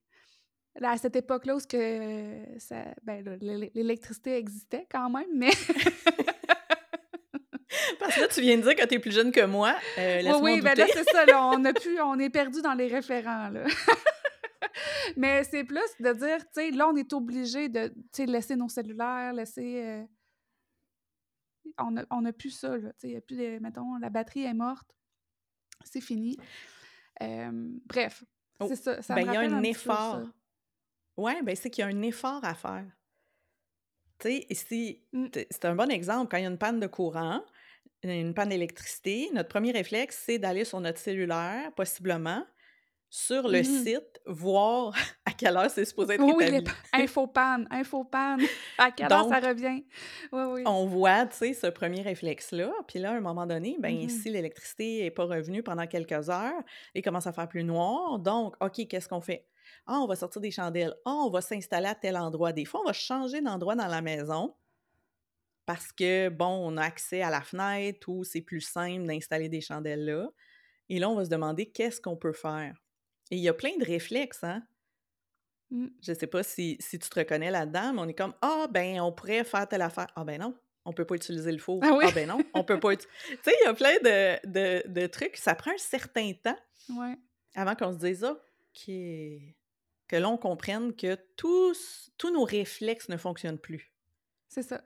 Là, à cette époque-là où que ça, ben, l'électricité existait quand même, mais Parce que là, tu viens de dire que tu es plus jeune que moi. Euh, oui, oui, ben là, c'est ça, là, on a pu, on est perdu dans les référents, là. Mais c'est plus de dire, tu sais, là, on est obligé de, laisser nos cellulaires, laisser... euh, On a, on a plus ça, là, il y a plus de... Mettons, la batterie est morte, c'est fini. Euh, bref, Oh, c'est ça, ça ben, me il y a un effort. Ouais, ben c'est qu'il y a un effort à faire. Tu sais, si Mm. t- c'est un bon exemple, quand il y a une panne de courant, une panne d'électricité, notre premier réflexe, c'est d'aller sur notre cellulaire, possiblement, sur le Mhm. site, voir à quelle heure c'est supposé être Oui, établi. pa- infopan, infopan, à quelle heure ça revient? Oui, oui. on voit, tu sais, ce premier réflexe-là. Puis là, à un moment donné, ben Mhm. si l'électricité n'est pas revenue pendant quelques heures, il commence à faire plus noir. Donc, OK, qu'est-ce qu'on fait? Ah, on va sortir des chandelles. Ah, on va s'installer à tel endroit. Des fois, on va changer d'endroit dans la maison parce que, bon, on a accès à la fenêtre ou c'est plus simple d'installer des chandelles là. Et là, on va se demander qu'est-ce qu'on peut faire. Et il y a plein de réflexes, hein? Mm. Je sais pas si, si tu te reconnais là-dedans, mais on est comme Ah, ben, on pourrait faire telle affaire. Ah, ben non, on peut pas utiliser le four. Ah oui? Ah, ben non, on peut pas. tu sais, il y a plein de, de, de trucs. Ça prend un certain temps Ouais. avant qu'on se dise Ah, qui que l'on comprenne que tous, tous nos réflexes ne fonctionnent plus. C'est ça.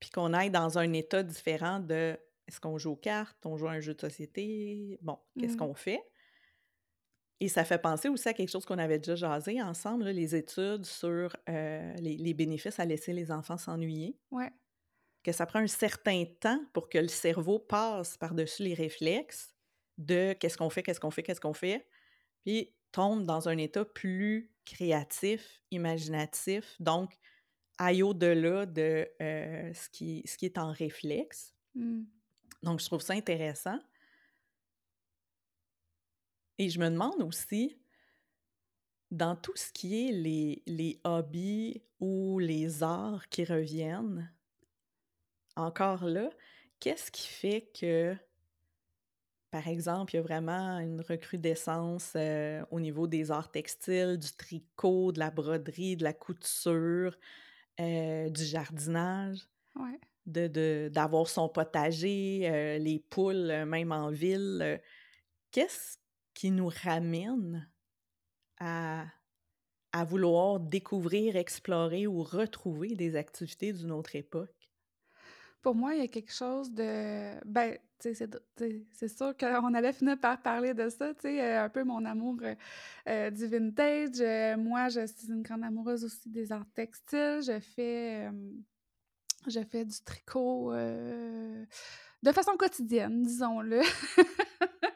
Puis qu'on aille dans un état différent de est-ce qu'on joue aux cartes, on joue à un jeu de société, bon, qu'est-ce Mm. qu'on fait? Et ça fait penser aussi à quelque chose qu'on avait déjà jasé ensemble, là, les études sur euh, les, les bénéfices à laisser les enfants s'ennuyer, Ouais. que ça prend un certain temps pour que le cerveau passe par-dessus les réflexes de qu'est-ce qu'on fait, qu'est-ce qu'on fait, qu'est-ce qu'on fait, puis tombe dans un état plus créatif, imaginatif, donc aille au-delà de euh, ce, qui, ce qui est en réflexe. Mm. Donc, je trouve ça intéressant. Et je me demande aussi, dans tout ce qui est les, les hobbies ou les arts qui reviennent, encore là, qu'est-ce qui fait que par exemple, il y a vraiment une recrudescence euh, au niveau des arts textiles, du tricot, de la broderie, de la couture, euh, du jardinage. Ouais. De, d'avoir son potager, euh, les poules, même en ville. Qu'est-ce qui nous ramène à, vouloir découvrir, explorer ou retrouver des activités d'une autre époque? Pour moi, il y a quelque chose de. Ben, c'est sûr qu'on allait finir par parler de ça, tu sais, euh, un peu mon amour euh, euh, du vintage. moi, je suis une grande amoureuse aussi des arts textiles. Je fais. je fais du tricot de façon quotidienne, disons-le.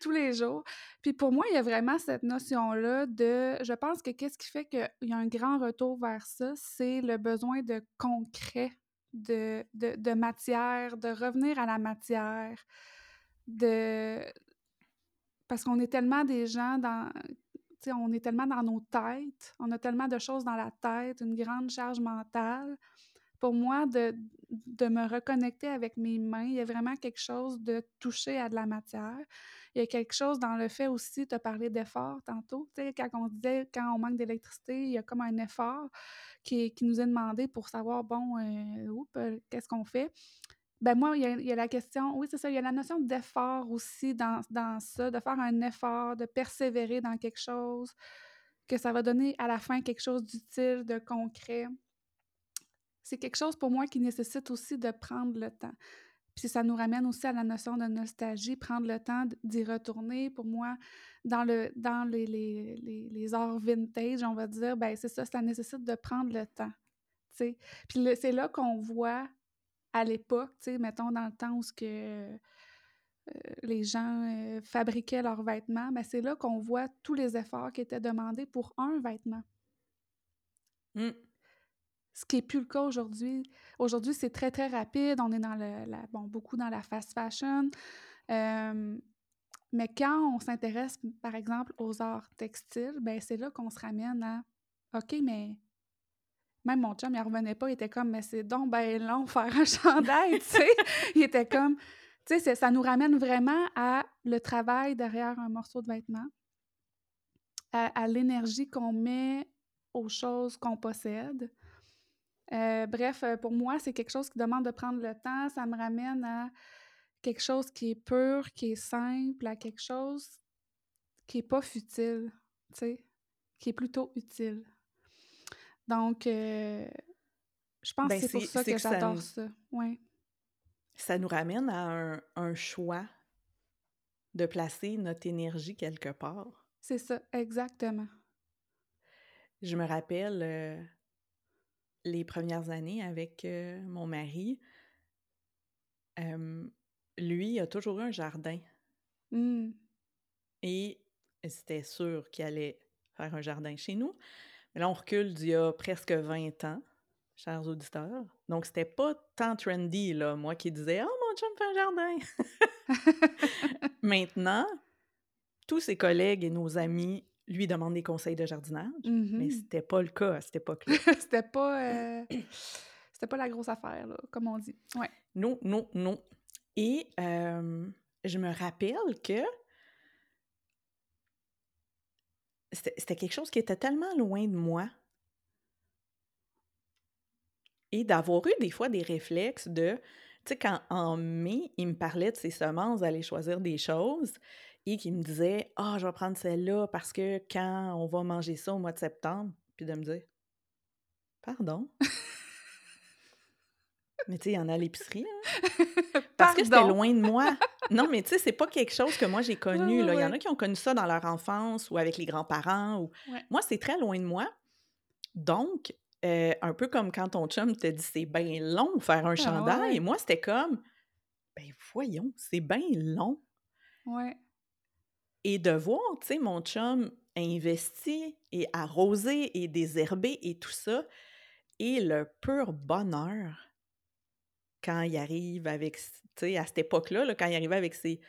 tous les jours. Puis pour moi, il y a vraiment cette notion-là de, je pense que qu'est-ce qui fait qu'il y a un grand retour vers ça, c'est le besoin de concret, de, de, matière, de revenir à la matière, de... Parce qu'on est tellement des gens dans... on est tellement dans nos têtes, on a tellement de choses dans la tête, une grande charge mentale. Pour moi, de, de me reconnecter avec mes mains, il y a vraiment quelque chose de toucher à de la matière il y a quelque chose dans le fait aussi, tu as parlé d'effort tantôt, tu sais, quand on disait, quand on manque d'électricité, il y a comme un effort qui, qui nous est demandé pour savoir, bon, euh, euh qu'est-ce qu'on fait? Ben moi, il y, a, la question, oui, c'est ça, il y a la notion d'effort aussi dans, dans ça, de faire un effort, de persévérer dans quelque chose, que ça va donner à la fin quelque chose d'utile, de concret. C'est quelque chose pour moi qui nécessite aussi de prendre le temps. Puis ça nous ramène aussi à la notion de nostalgie, prendre le temps d'y retourner. Pour moi, dans, le, dans les, les, les, arts vintage, on va dire, ben c'est ça, ça nécessite de prendre le temps. sais. Puis c'est là qu'on voit à l'époque, mettons dans le temps où ce que, euh, les gens euh, fabriquaient leurs vêtements, ben c'est là qu'on voit tous les efforts qui étaient demandés pour un vêtement. Mmh. Ce qui n'est plus le cas aujourd'hui. Aujourd'hui, c'est très, très rapide. On est dans le, la, bon, beaucoup dans la fast fashion. mais quand on s'intéresse, par exemple, aux arts textiles, ben c'est là qu'on se ramène à OK, mais même mon chum, il revenait pas, il était comme, mais c'est donc ben long faire un chandail, tu sais. il était comme, tu sais, ça nous ramène vraiment à le travail derrière un morceau de vêtement, à l'énergie qu'on met aux choses qu'on possède, euh, bref, euh, pour moi, c'est quelque chose qui demande de prendre le temps. Ça me ramène à quelque chose qui est pur, qui est simple, à quelque chose qui n'est pas futile, tu sais, qui est plutôt utile. Donc, euh, je pense que ben, c'est pour ça que, j'adore ça. Ouais. Ça nous ramène à un, choix de placer notre énergie quelque part. C'est ça, exactement. Je me rappelle, les premières années avec euh, mon mari, lui, a toujours eu un jardin. Mmh. Et c'était sûr qu'il allait faire un jardin chez nous. Mais là, on recule d'il y a presque 20 ans, chers auditeurs. Donc, c'était pas tant trendy, là, moi qui disais « Oh, mon chum fait un jardin! » Maintenant, tous ses collègues et nos amis lui demande des conseils de jardinage, mais mm-hmm. c'était pas le cas à cette époque-là. c'était pas euh, c'était pas la grosse affaire, là, comme on dit. Ouais. Non, non, non. Et je me rappelle que c'était quelque chose qui était tellement loin de moi. Et d'avoir eu des fois des réflexes de, tu sais, quand en mai, il me parlait de ses semences, d'aller choisir des choses, et qui me disait Ah, je vais prendre celle-là parce que quand on va manger ça au mois de septembre, puis de me dire Pardon? mais tu sais, il y en a à l'épicerie. Hein? Parce que c'était loin de moi. Non, mais tu sais, c'est pas quelque chose que moi j'ai connu. là. Il y en a qui ont connu ça dans leur enfance ou avec les grands-parents. Ou... Moi, c'est très loin de moi. Donc, euh, un peu comme quand ton chum te dit c'est bien long faire un ah chandail. Et moi, c'était comme ben voyons, c'est bien long. Ouais. Et de voir, tu sais, mon chum investi et arrosé et désherbé et tout ça, et le pur bonheur quand il arrive avec, tu sais, à cette époque-là, quand il arrivait avec ses,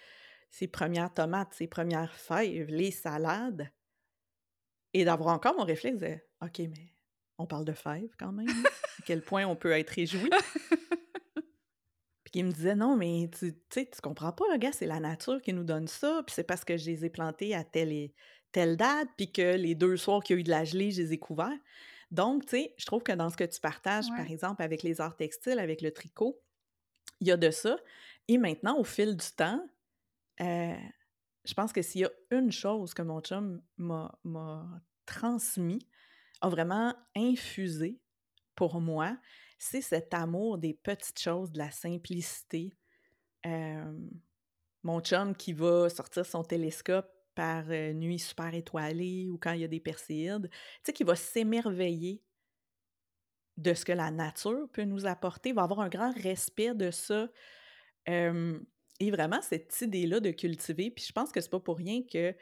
ses premières tomates, ses premières fèves, les salades, et d'avoir encore mon réflexe OK, mais on parle de fèves quand même, à quel point on peut être réjoui. Puis qui me disait Non, mais tu sais, tu comprends pas, le gars, c'est la nature qui nous donne ça. Puis c'est parce que je les ai plantés à telle, et, telle date, puis que les deux soirs qu'il y a eu de la gelée, je les ai couverts. Donc, tu sais, je trouve que dans ce que tu partages, par exemple, avec les arts textiles, avec le tricot, il y a de ça. Et maintenant, au fil du temps, euh, je pense que s'il y a une chose que mon chum m'a transmis, a vraiment infusé pour moi, c'est cet amour des petites choses, de la simplicité. mon chum qui va sortir son télescope par euh, nuit super étoilée ou quand il y a des perséides, tu sais, qui va s'émerveiller de ce que la nature peut nous apporter, va avoir un grand respect de ça. et vraiment, cette idée-là de cultiver, puis je pense que c'est pas pour rien que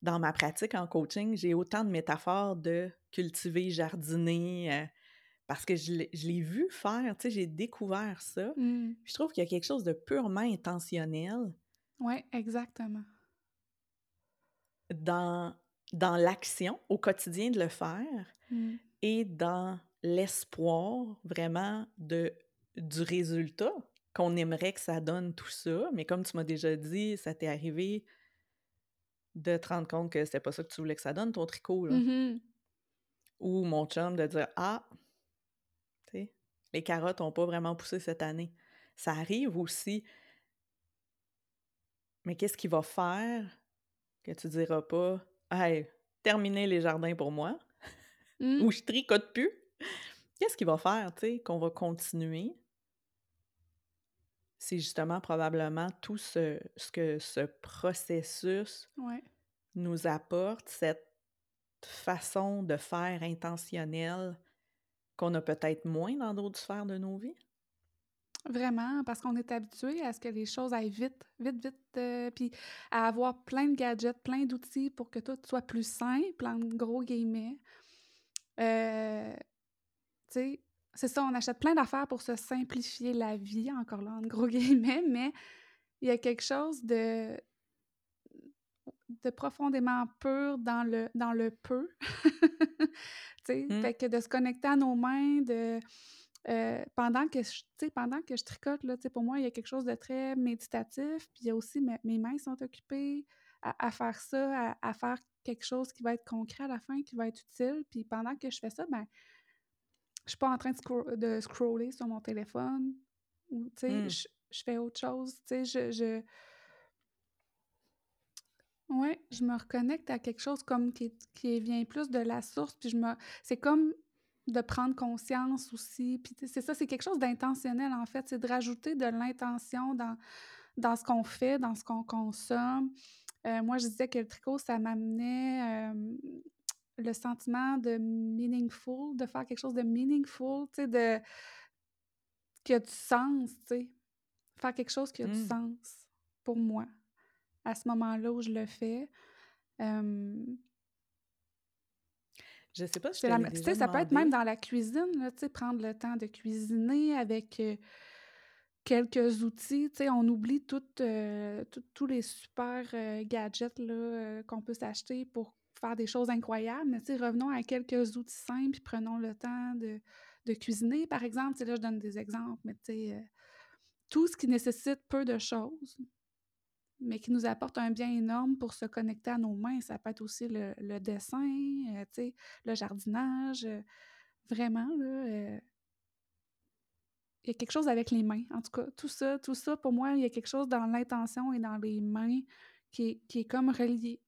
dans ma pratique en coaching, j'ai autant de métaphores de cultiver, jardiner, euh, parce que je l'ai vu faire, tu sais, j'ai découvert ça. Mmh. je trouve qu'il y a quelque chose de purement intentionnel. Oui, exactement. Dans, dans l'action au quotidien de le faire mmh. et dans l'espoir vraiment de, du résultat qu'on aimerait que ça donne tout ça. Mais comme tu m'as déjà dit, ça t'est arrivé de te rendre compte que c'était pas ça que tu voulais que ça donne, ton tricot. Là. Mmh Ou mon chum de dire Ah, les carottes n'ont pas vraiment poussé cette année. Ça arrive aussi. Mais qu'est-ce qui va faire que tu diras pas Hey, terminez les jardins pour moi? Mmh. ou je tricote plus? Qu'est-ce qui va faire, tu sais, qu'on va continuer? c'est justement probablement tout ce, ce que ce processus nous apporte, cette façon de faire intentionnelle qu'on a peut-être moins dans d'autres sphères de nos vies? Vraiment, parce qu'on est habitué à ce que les choses aillent vite, vite, vite, euh, puis à avoir plein de gadgets, plein d'outils pour que tout soit plus simple, en gros guillemets. Euh, tu sais, c'est ça, on achète plein d'affaires pour se simplifier la vie, encore là, en gros guillemets, mais il y a quelque chose de, de profondément pur dans le, dans le peu. mmh. Fait que de se connecter à nos mains, de. Euh, pendant, que je, pendant que je tricote, là, pour moi, il y a quelque chose de très méditatif. Puis il y a aussi mes, mains sont occupées à, faire ça, à, à, faire quelque chose qui va être concret à la fin, qui va être utile. Puis pendant que je fais ça, ben, je suis pas en train de, scroller sur mon téléphone ou, mmh. je, fais autre chose, je, je... Ouais, je me reconnecte à quelque chose comme qui, qui vient plus de la source, puis je me... C'est comme de prendre conscience aussi, puis c'est ça, c'est quelque chose d'intentionnel, en fait, c'est de rajouter de l'intention dans, dans ce qu'on fait, dans ce qu'on consomme. Euh, moi, je disais que le tricot, ça m'amenait euh, le sentiment de meaningful, de faire quelque chose de meaningful, tu sais, de... qui a du sens, tu sais. Faire quelque chose qui a du mmh. sens pour moi à ce moment-là où je le fais. Je sais pas si la... Tu sais, ça peut être même dans la cuisine, là, tu sais, prendre le temps de cuisiner avec euh, quelques outils. Tu sais, on oublie euh, tous les super euh, gadgets là, qu'on peut s'acheter pour faire des choses incroyables, mais revenons à quelques outils simples, et prenons le temps de, de cuisiner, par exemple. là, je donne des exemples, mais euh, tout ce qui nécessite peu de choses, mais qui nous apporte un bien énorme pour se connecter à nos mains. Ça peut être aussi le, dessin, euh, le jardinage. Euh, vraiment, là, il y a quelque chose avec les mains. En tout cas, tout ça, tout ça, pour moi, il y a quelque chose dans l'intention et dans les mains qui qui est comme relié.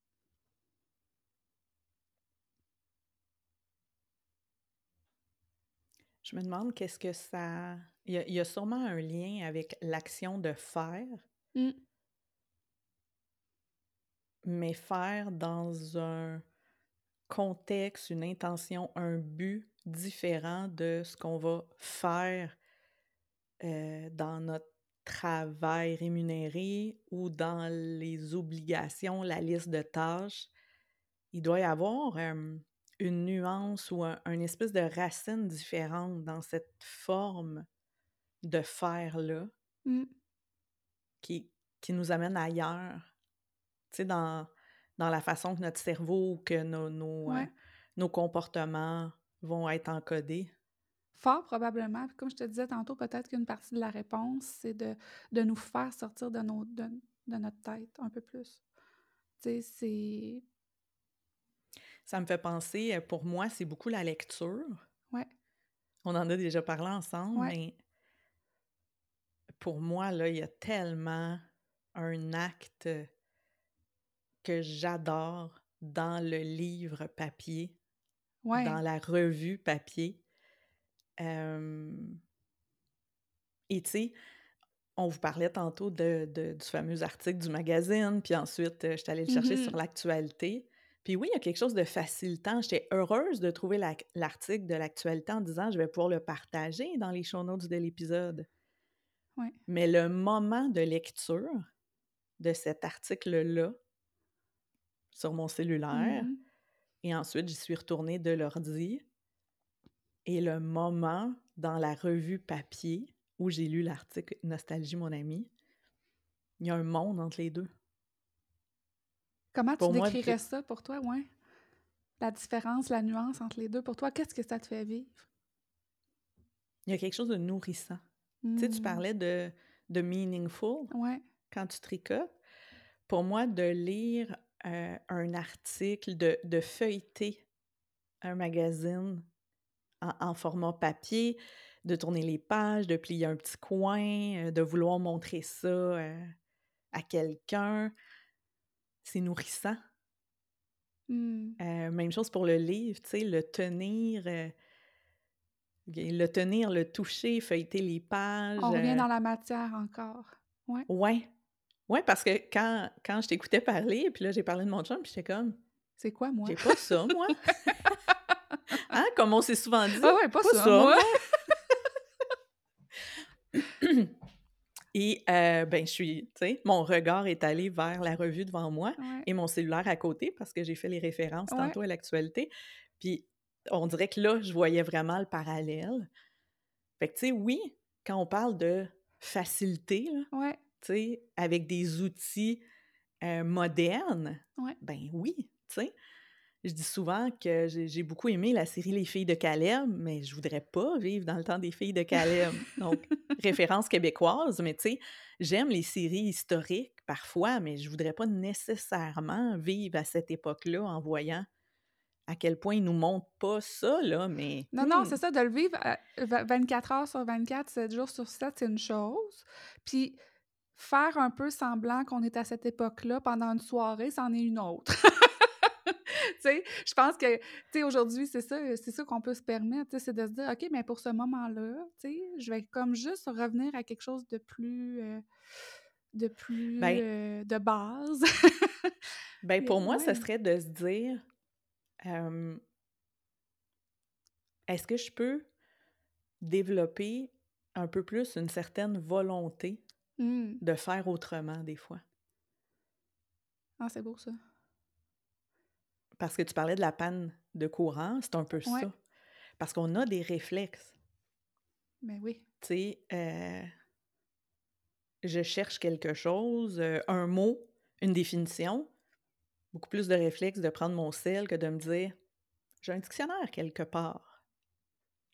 Je me demande qu'est-ce que ça. Il y, a, sûrement un lien avec l'action de faire. Mmh. Mais faire dans un contexte, une intention, un but différent de ce qu'on va faire euh, dans notre travail rémunéré ou dans les obligations, la liste de tâches. Il doit y avoir une nuance ou un, espèce de racine différente dans cette forme de faire-là mmh. qui, qui nous amène ailleurs. Sais, dans, dans la façon que notre cerveau ou que nos, nos, euh, nos comportements vont être encodés. Fort probablement. Puis comme je te disais tantôt, peut-être qu'une partie de la réponse, c'est de, de nous faire sortir de, nos, de, de notre tête un peu plus. Tu sais, c'est... Ça me fait penser, euh, pour moi, c'est beaucoup la lecture. Ouais. On en a déjà parlé ensemble, Ouais. mais pour moi, là, il y a tellement un acte que j'adore dans le livre papier, Ouais. dans la revue papier. Euh, Et tu sais, on vous parlait tantôt de, de- du fameux article du magazine, puis ensuite, euh, je suis allée le chercher sur l'actualité. Puis oui, il y a quelque chose de facilitant. J'étais heureuse de trouver la- l'article de l'actualité en disant je vais pouvoir le partager dans les show notes de l'épisode. Ouais. Mais le moment de lecture de cet article-là sur mon cellulaire, Mhm. et ensuite j'y suis retournée de l'ordi, et le moment dans la revue papier où j'ai lu l'article Nostalgie, mon ami, il y a un monde entre les deux. Comment tu moi, décrirais ça pour toi, ouais? La différence, la nuance entre les deux. Pour toi, qu'est-ce que ça te fait vivre? Il y a quelque chose de nourrissant. Tu sais, tu Mhm. parlais de, de meaningful Ouais. quand tu tricotes. Pour moi, de lire euh, un article, de, de feuilleter un magazine en, en format papier, de tourner les pages, de plier un petit coin, euh, de vouloir montrer ça euh, à quelqu'un, c'est nourrissant. Euh, même chose pour le livre, tu sais, le tenir, le tenir, le toucher, feuilleter les pages. On revient dans la matière encore. Ouais. Ouais. Ouais, parce que quand, quand je t'écoutais parler, puis là, j'ai parlé de mon chum, puis j'étais comme, C'est quoi, moi? j'ai pas ça, moi? hein, comme on s'est souvent dit. Ah ouais, pas, pas ça, ça, moi. Et, euh, ben, je suis, tu sais, mon regard est allé vers la revue devant moi Ouais. et mon cellulaire à côté parce que j'ai fait les références Ouais. tantôt à l'actualité. Puis, on dirait que là, je voyais vraiment le parallèle. Fait que, tu sais, oui, quand on parle de facilité, là, Ouais. Avec des outils euh, modernes, Ouais. ben oui, tu sais. Je dis souvent que j'ai beaucoup aimé la série Les filles de Caleb, mais je voudrais pas vivre dans le temps des filles de Caleb. Donc, référence québécoise, mais tu sais, j'aime les séries historiques parfois, mais je voudrais pas nécessairement vivre à cette époque-là en voyant à quel point ils nous montrent pas ça, là, mais... Non, non, hmm, c'est ça, de le vivre à v- 24 heures sur 24, 7 jours sur 7, c'est une chose. Puis faire un peu semblant qu'on est à cette époque-là pendant une soirée, c'en est une autre. je pense que, aujourd'hui, c'est ça, c'est ça qu'on peut se permettre, c'est de se dire, OK, mais pour ce moment-là, je vais comme juste revenir à quelque chose de plus, euh, de plus, Ben- euh, de base. Ben, pour moi, ouais. ce serait de se dire euh, est-ce que je peux développer un peu plus une certaine volonté Hmm. de faire autrement des fois? Ah, c'est beau, ça. Parce que tu parlais de la panne de courant, c'est un peu Ouais. ça. Parce qu'on a des réflexes. Mais oui. Tu sais, euh, je cherche quelque chose, euh, un mot, une définition, beaucoup plus de réflexe de prendre mon sel que de me dire j'ai un dictionnaire quelque part.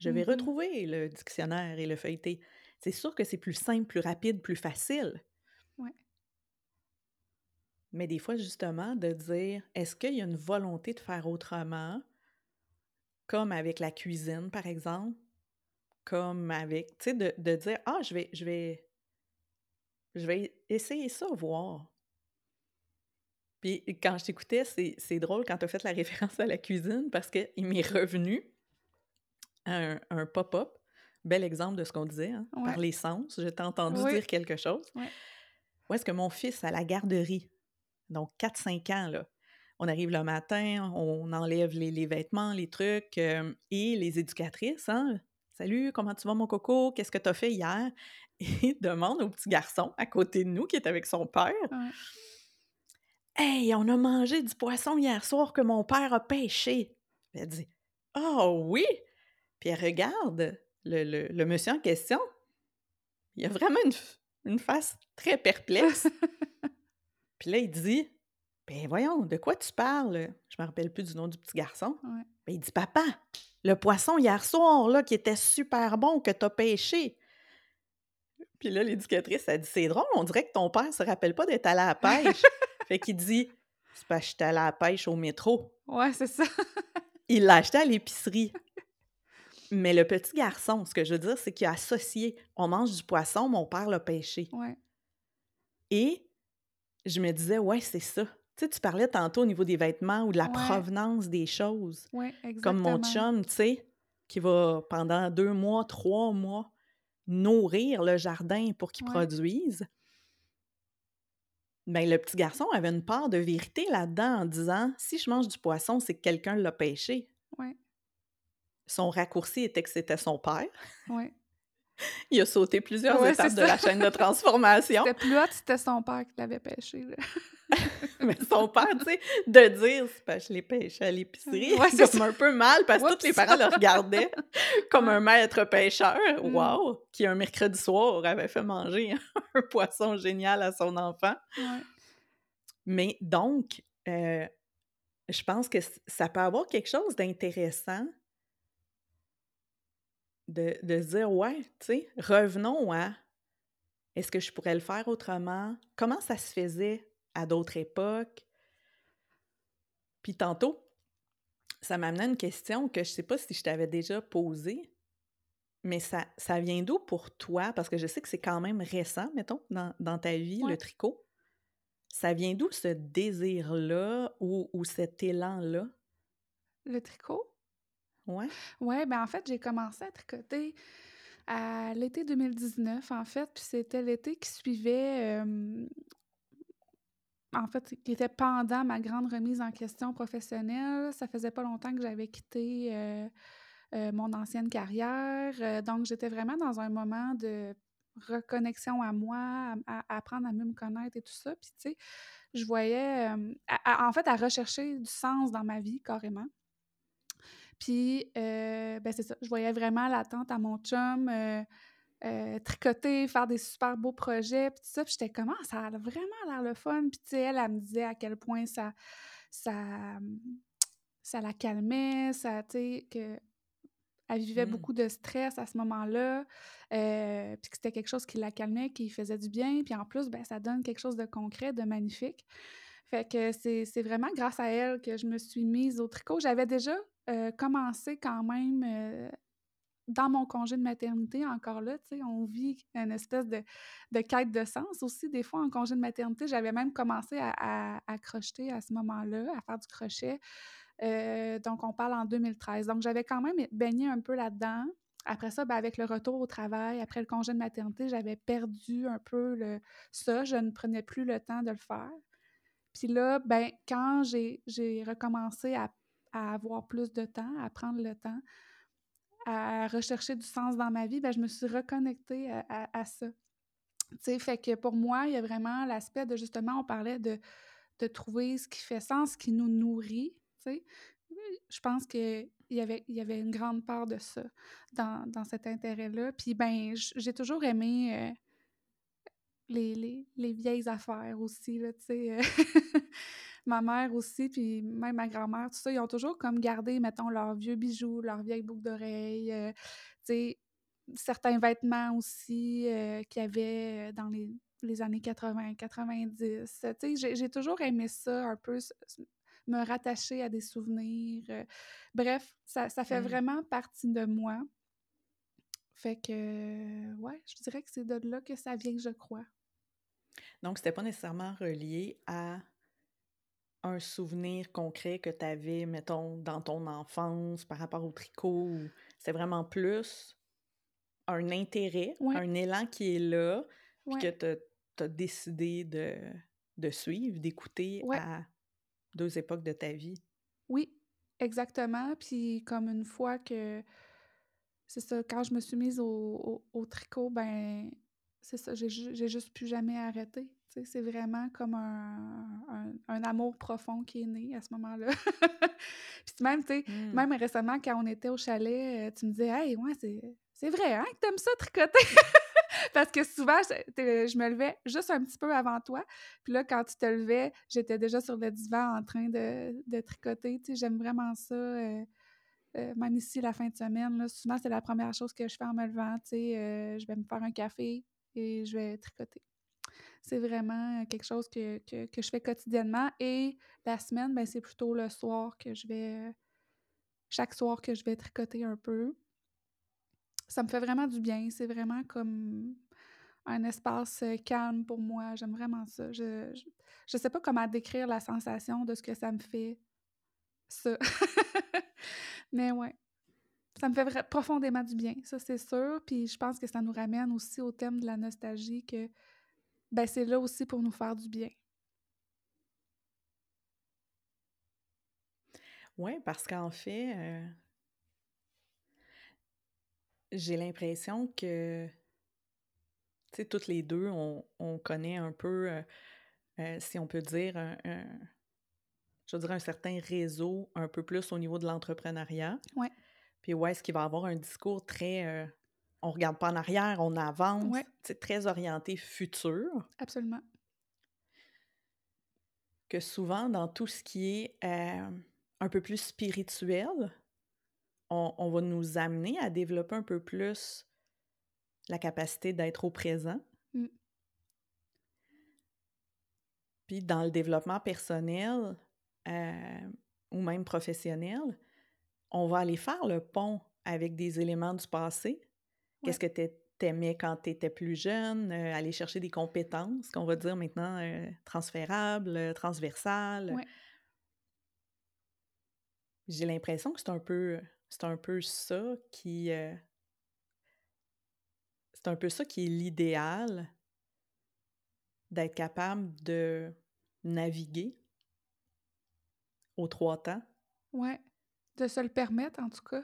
Je vais Mhm. retrouver le dictionnaire et le feuilleter. C'est sûr que c'est plus simple, plus rapide, plus facile. Ouais. Mais des fois, justement, de dire est-ce qu'il y a une volonté de faire autrement, comme avec la cuisine, par exemple, comme avec, tu sais, de, de dire ah, je vais, je vais, je vais essayer ça, voir. Puis quand je t'écoutais, c'est c'est drôle quand tu as fait la référence à la cuisine parce qu'il m'est revenu un, un pop-up, bel exemple de ce qu'on disait, hein, Ouais. par les sens. Je t'ai entendu Oui. dire quelque chose. Ouais. Où est-ce que mon fils à la garderie, donc 4-5 ans, là, on arrive le matin, on enlève les, les vêtements, les trucs, euh, et les éducatrices, hein, Salut, comment tu vas, mon coco? Qu'est-ce que tu as fait hier? Et demande au petit garçon à côté de nous qui est avec son père Ouais. Hey, on a mangé du poisson hier soir que mon père a pêché. Elle dit Oh oui! Puis elle regarde le, le- le monsieur en question. Il a vraiment une, face très perplexe. Puis là, il dit Ben voyons, de quoi tu parles? Je me rappelle plus du nom du petit garçon. Ouais. Ben, il dit Papa, le poisson hier soir, là, qui était super bon, que t'as pêché. Puis là, l'éducatrice, a dit C'est drôle, on dirait que ton père se rappelle pas d'être allé à la pêche. fait qu'il dit C'est parce que j'étais allé à la pêche au métro. Ouais, c'est ça. Il l'a acheté à l'épicerie. Mais le petit garçon, ce que je veux dire, c'est qu'il a associé on mange du poisson, mon père l'a pêché. Ouais. Et je me disais, ouais, c'est ça. Tu sais, tu parlais tantôt au niveau des vêtements ou de la Ouais. provenance des choses. Ouais. Comme mon chum, tu sais, qui va pendant deux mois, trois mois nourrir le jardin pour qu'il produise. Ben, le petit garçon avait une part de vérité là-dedans en disant si je mange du poisson, c'est que quelqu'un l'a pêché. Ouais, Son raccourci était que c'était son père. ouais. Il a sauté plusieurs Ouais, étapes de la chaîne de transformation. C'était plus c'était son père qui l'avait pêché. là. Mais son père, tu sais, de dire, je l'ai pêché à l'épicerie, Ouais, c'est comme un peu mal, parce que tous les parents le regardaient comme un maître pêcheur, Mm. wow, qui un mercredi soir avait fait manger un poisson génial à son enfant. Ouais. Mais donc, euh, je pense que ça peut avoir quelque chose d'intéressant de, de se dire, ouais, tu sais, revenons à est-ce que je pourrais le faire autrement? Comment ça se faisait à d'autres époques? Puis tantôt, ça m'amenait à une question que je sais pas si je t'avais déjà posée, mais ça, ça vient d'où pour toi? Parce que je sais que c'est quand même récent, mettons, dans, dans ta vie, Ouais. le tricot. Ça vient d'où ce désir-là ou, ou cet élan-là? Le tricot? Ouais. Ouais, ben en fait, j'ai commencé à tricoter à l'été 2019, en fait, puis c'était l'été qui suivait, en fait, qui était pendant ma grande remise en question professionnelle. Ça faisait pas longtemps que j'avais quitté euh, euh, mon ancienne carrière, euh, donc j'étais vraiment dans un moment de reconnexion à moi, à, apprendre à mieux me connaître et tout ça. Puis, tu sais, je voyais, en fait, à rechercher du sens dans ma vie, carrément. Puis, euh, ben c'est ça, je voyais vraiment l'attente à mon chum, euh, euh, tricoter, faire des super beaux projets, puis tout ça. Puis j'étais comme, Ah, ça a vraiment l'air le fun. Puis, tu sais, elle, elle me disait à quel point ça, ça, ça la calmait, ça, tu sais, que elle vivait Mm. beaucoup de stress à ce moment-là, euh, puis que c'était quelque chose qui la calmait, qui faisait du bien, puis en plus, ben, ça donne quelque chose de concret, de magnifique. Fait que c'est c'est vraiment grâce à elle que je me suis mise au tricot. J'avais déjà euh, commencé quand même euh, dans mon congé de maternité, encore là, tu sais, on vit une espèce de, de quête de sens aussi. Des fois, en congé de maternité, j'avais même commencé à, à, crocheter à ce moment-là, à faire du crochet. Euh, donc, on parle en 2013. Donc, j'avais quand même baigné un peu là-dedans. Après ça, ben, avec le retour au travail, après le congé de maternité, j'avais perdu un peu le, ça. Je ne prenais plus le temps de le faire. Puis là, ben, quand j'ai recommencé à, à avoir plus de temps, à prendre le temps, à rechercher du sens dans ma vie, ben, je me suis reconnectée à, ça. Tu fait que pour moi, il y a vraiment l'aspect de justement, on parlait de, de trouver ce qui fait sens, ce qui nous nourrit, tu. Je pense qu'il y avait, il y avait une grande part de ça dans, dans cet intérêt-là. Puis ben, j'ai toujours aimé euh, les, les, les vieilles affaires aussi, là, tu sais. euh, ma mère aussi, puis même ma grand-mère, tout ça, ils ont toujours comme gardé, mettons, leurs vieux bijoux, leurs vieilles boucles d'oreilles, euh, tu sais, certains vêtements aussi euh, qu'il y avait dans les, les années 80, 90. Tu sais, j'ai, j'ai toujours aimé ça, un peu me rattacher à des souvenirs. euh, bref, ça, ça fait Mm. vraiment partie de moi. Fait que, euh, ouais, je dirais que c'est de là que ça vient, je crois. Donc, c'était pas nécessairement relié à un souvenir concret que tu avais, mettons, dans ton enfance par rapport au tricot. C'est vraiment plus un intérêt, Ouais. un élan qui est là, puis Ouais. que tu as décidé de, de suivre, d'écouter Ouais. à deux époques de ta vie? Oui, exactement. Puis comme une fois que c'est ça, quand je me suis mise au, au- au tricot, ben c'est ça, j'ai juste plus jamais arrêté. C'est vraiment comme un, un- un amour profond qui est né à ce moment-là. Puis même, tu sais, Mm. même récemment, quand on était au chalet, euh, tu me disais, hey, ouais, c'est, vrai, hein, que t'aimes ça tricoter? Parce que souvent, je, me levais juste un petit peu avant toi. Puis là, quand tu te levais, j'étais déjà sur le divan en train de, de tricoter. Tu sais, j'aime vraiment ça. euh, Euh, même ici, la fin de semaine, là, souvent, c'est la première chose que je fais en me levant. Tu sais, euh, je vais me faire un café et je vais tricoter. C'est vraiment quelque chose que, que, que, je fais quotidiennement. Et la semaine, ben, c'est plutôt le soir que je vais... Chaque soir que je vais tricoter un peu. Ça me fait vraiment du bien. C'est vraiment comme un espace calme pour moi. J'aime vraiment ça. Je, je, je sais pas comment décrire la sensation de ce que ça me fait. Ça. Mais ouais. Ça me fait profondément du bien, ça c'est sûr. Puis je pense que ça nous ramène aussi au thème de la nostalgie, que ben, c'est là aussi pour nous faire du bien. Oui, parce qu'en fait, euh, j'ai l'impression que, tu sais, toutes les deux, on, on connaît un peu, euh, euh, si on peut dire, un, un, je dire, un certain réseau un peu plus au niveau de l'entrepreneuriat. Ouais. Puis ouais, est-ce qu'il va avoir un discours très... On regarde pas en arrière, on avance. Ouais. C'est très orienté futur. Absolument. Que souvent, dans tout ce qui est euh, un peu plus spirituel, on, on, va nous amener à développer un peu plus la capacité d'être au présent. Mm. Puis dans le développement personnel euh, ou même professionnel, on va aller faire le pont avec des éléments du passé. Qu'est-ce que tu aimais quand tu étais plus jeune? Euh, aller chercher des compétences qu'on va dire maintenant euh, transférables, euh, transversales. Ouais. J'ai l'impression que c'est un peu c'est un peu ça qui euh, c'est un peu ça qui est l'idéal d'être capable de naviguer aux trois temps. Ouais de se le permettre, en tout cas.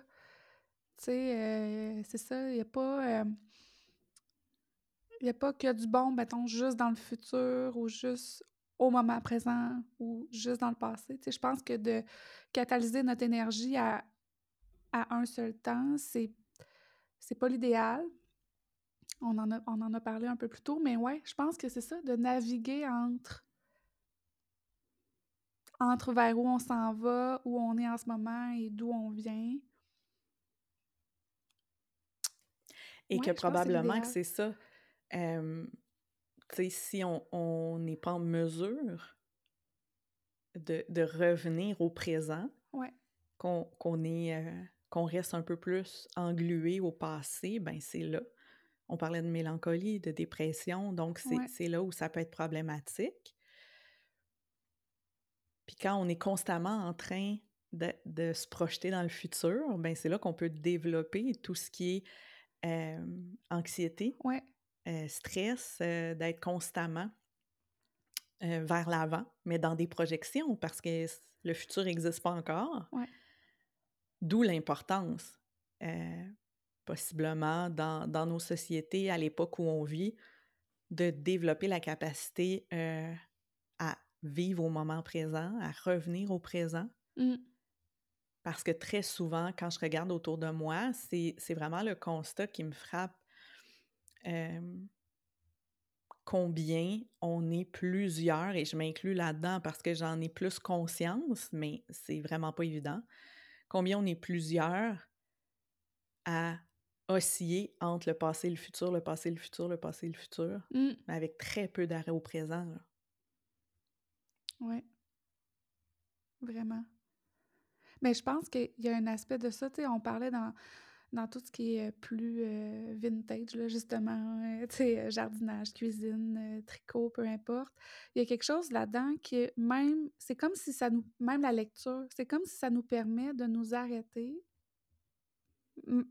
Tu sais, euh, c'est ça, il n'y a pas... Euh, a pas que du bon, mettons, juste dans le futur ou juste au moment présent ou juste dans le passé. Tu sais, je pense que de catalyser notre énergie à, à un seul temps, c'est c'est pas l'idéal. On en, a, on en a parlé un peu plus tôt, mais ouais, je pense que c'est ça, de naviguer entre entre vers où on s'en va, où on est en ce moment et d'où on vient. Et ouais, que probablement que c'est ça. Euh, tu sais, si on n'est pas en mesure de, de, revenir au présent, ouais. qu'on qu euh, reste un peu plus englué au passé, ben c'est là. On parlait de mélancolie, de dépression, donc c'est ouais. là où ça peut être problématique. Puis quand on est constamment en train de, de se projeter dans le futur, ben c'est là qu'on peut développer tout ce qui est euh, anxiété, ouais. euh, stress, euh, d'être constamment vers l'avant, mais dans des projections parce que le futur n'existe pas encore. Ouais. D'où l'importance, possiblement dans, dans, nos sociétés à l'époque où on vit, de développer la capacité à vivre au moment présent, à revenir au présent. Mm. Parce que très souvent, quand je regarde autour de moi, c'est vraiment le constat qui me frappe. Euh, combien on est plusieurs, et je m'inclus là-dedans parce que j'en ai plus conscience, mais c'est vraiment pas évident. Combien on est plusieurs à osciller entre le passé et le futur, le passé et le futur, le passé et le futur, mm. mais avec très peu d'arrêt au présent. Là. Oui. Vraiment. Mais je pense qu'il y a un aspect de ça, on parlait dans, dans tout ce qui est plus euh, vintage, là, justement, euh, jardinage, cuisine, euh, tricot, peu importe. Il y a quelque chose là-dedans qui, même, c'est comme si ça nous, même la lecture, c'est comme si ça nous permet de nous arrêter,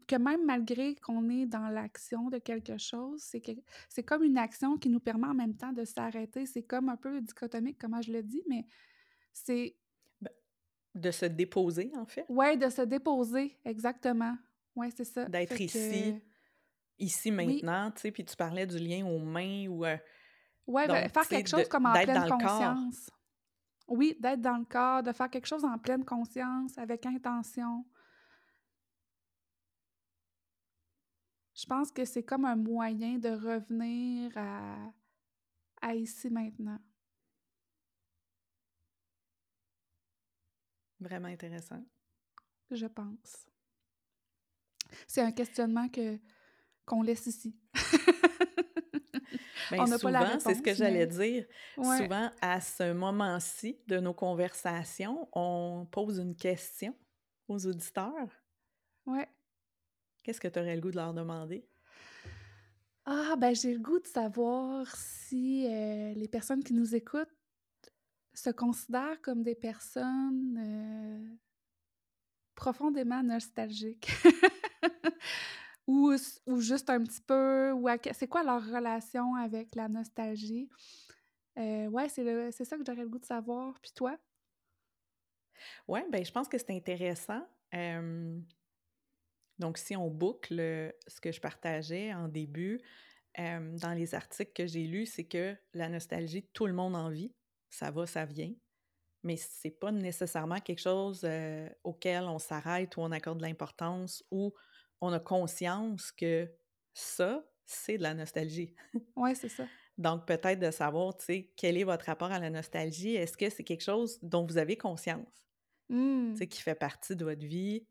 que même malgré qu'on est dans l'action de quelque chose, c'est c'est comme une action qui nous permet en même temps de s'arrêter. C'est comme un peu dichotomique, comment je le dis, mais c'est... De se déposer, en fait. Oui, de se déposer, exactement. Oui, c'est ça. D'être ici, que... ici, maintenant, oui. tu sais, puis tu parlais du lien aux mains ou... Euh, oui, ben, faire quelque chose comme en pleine conscience. Oui, d'être dans le corps, de faire quelque chose en pleine conscience, avec intention. Je pense que c'est comme un moyen de revenir à, à ici maintenant. Vraiment intéressant. je pense. C'est un questionnement que qu'on laisse ici. Ben, On n'a pas la souvent, c'est ce que j'allais dire. ouais, Souvent, à ce moment-ci de nos conversations, on pose une question aux auditeurs. ouais. Qu'est-ce que tu aurais le goût de leur demander? Ah, ben j'ai le goût de savoir si euh, les personnes qui nous écoutent se considèrent comme des personnes euh, profondément nostalgiques. ou, ou juste un petit peu, ou c'est quoi leur relation avec la nostalgie? Euh, ouais, c'est ça que j'aurais le goût de savoir. Puis toi? Oui, ben, je pense que c'est intéressant. Donc, si on boucle ce que je partageais en début, dans les articles que j'ai lus, c'est que la nostalgie, tout le monde en vit. Ça va, ça vient. Mais c'est pas nécessairement quelque chose euh, auquel on s'arrête ou on accorde de l'importance ou on a conscience que ça, c'est de la nostalgie. Ouais, c'est ça. Donc, peut-être de savoir, tu sais, quel est votre rapport à la nostalgie. Est-ce que c'est quelque chose dont vous avez conscience, tu sais, qui fait partie de votre vie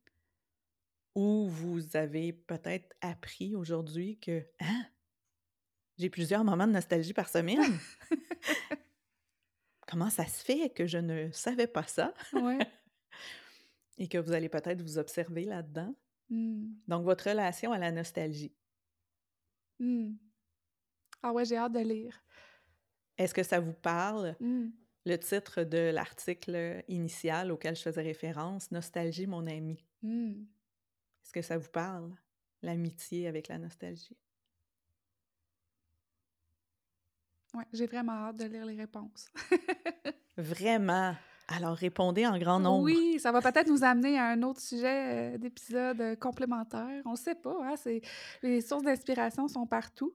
ou vous avez peut-être appris aujourd'hui que, hein, j'ai plusieurs moments de nostalgie par semaine. Comment ça se fait que je ne savais pas ça? Ouais. et que vous allez peut-être vous observer là-dedans? Hmm. Donc, votre relation à la nostalgie, Hmm. Ah ouais, j'ai hâte de lire. est-ce que ça vous parle? Hmm. Le titre de l'article initial auquel je faisais référence, Nostalgie, mon ami. Est-ce que ça vous parle? L'amitié avec la nostalgie. Ouais, j'ai vraiment hâte de lire les réponses. Vraiment? Alors, répondez en grand nombre. Oui, ça va peut-être nous amener à un autre sujet euh, d'épisode euh, complémentaire. On ne sait pas, hein, c'est... les sources d'inspiration sont partout.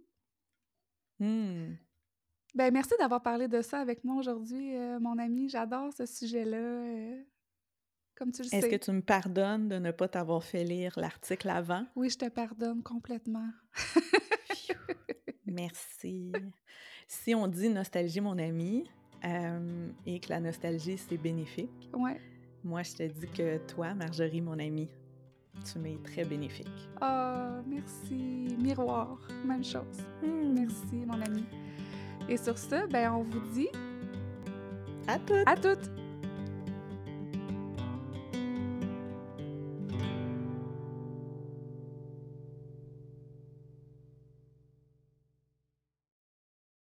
Hmm. Ben, merci d'avoir parlé de ça avec moi aujourd'hui, euh, mon ami. J'adore ce sujet-là. euh, comme tu le Est-ce sais. que tu me pardonnes de ne pas t'avoir fait lire l'article avant? Oui, je te pardonne complètement. Merci. Si on dit nostalgie, mon ami, euh, et que la nostalgie, c'est bénéfique, Ouais. moi, je te dis que toi, Marjorie, mon amie, tu m'es très bénéfique. Ah, merci. Miroir, même chose. Hmm. Merci, mon ami. Et sur ce, ben, on vous dit À toutes! à toutes!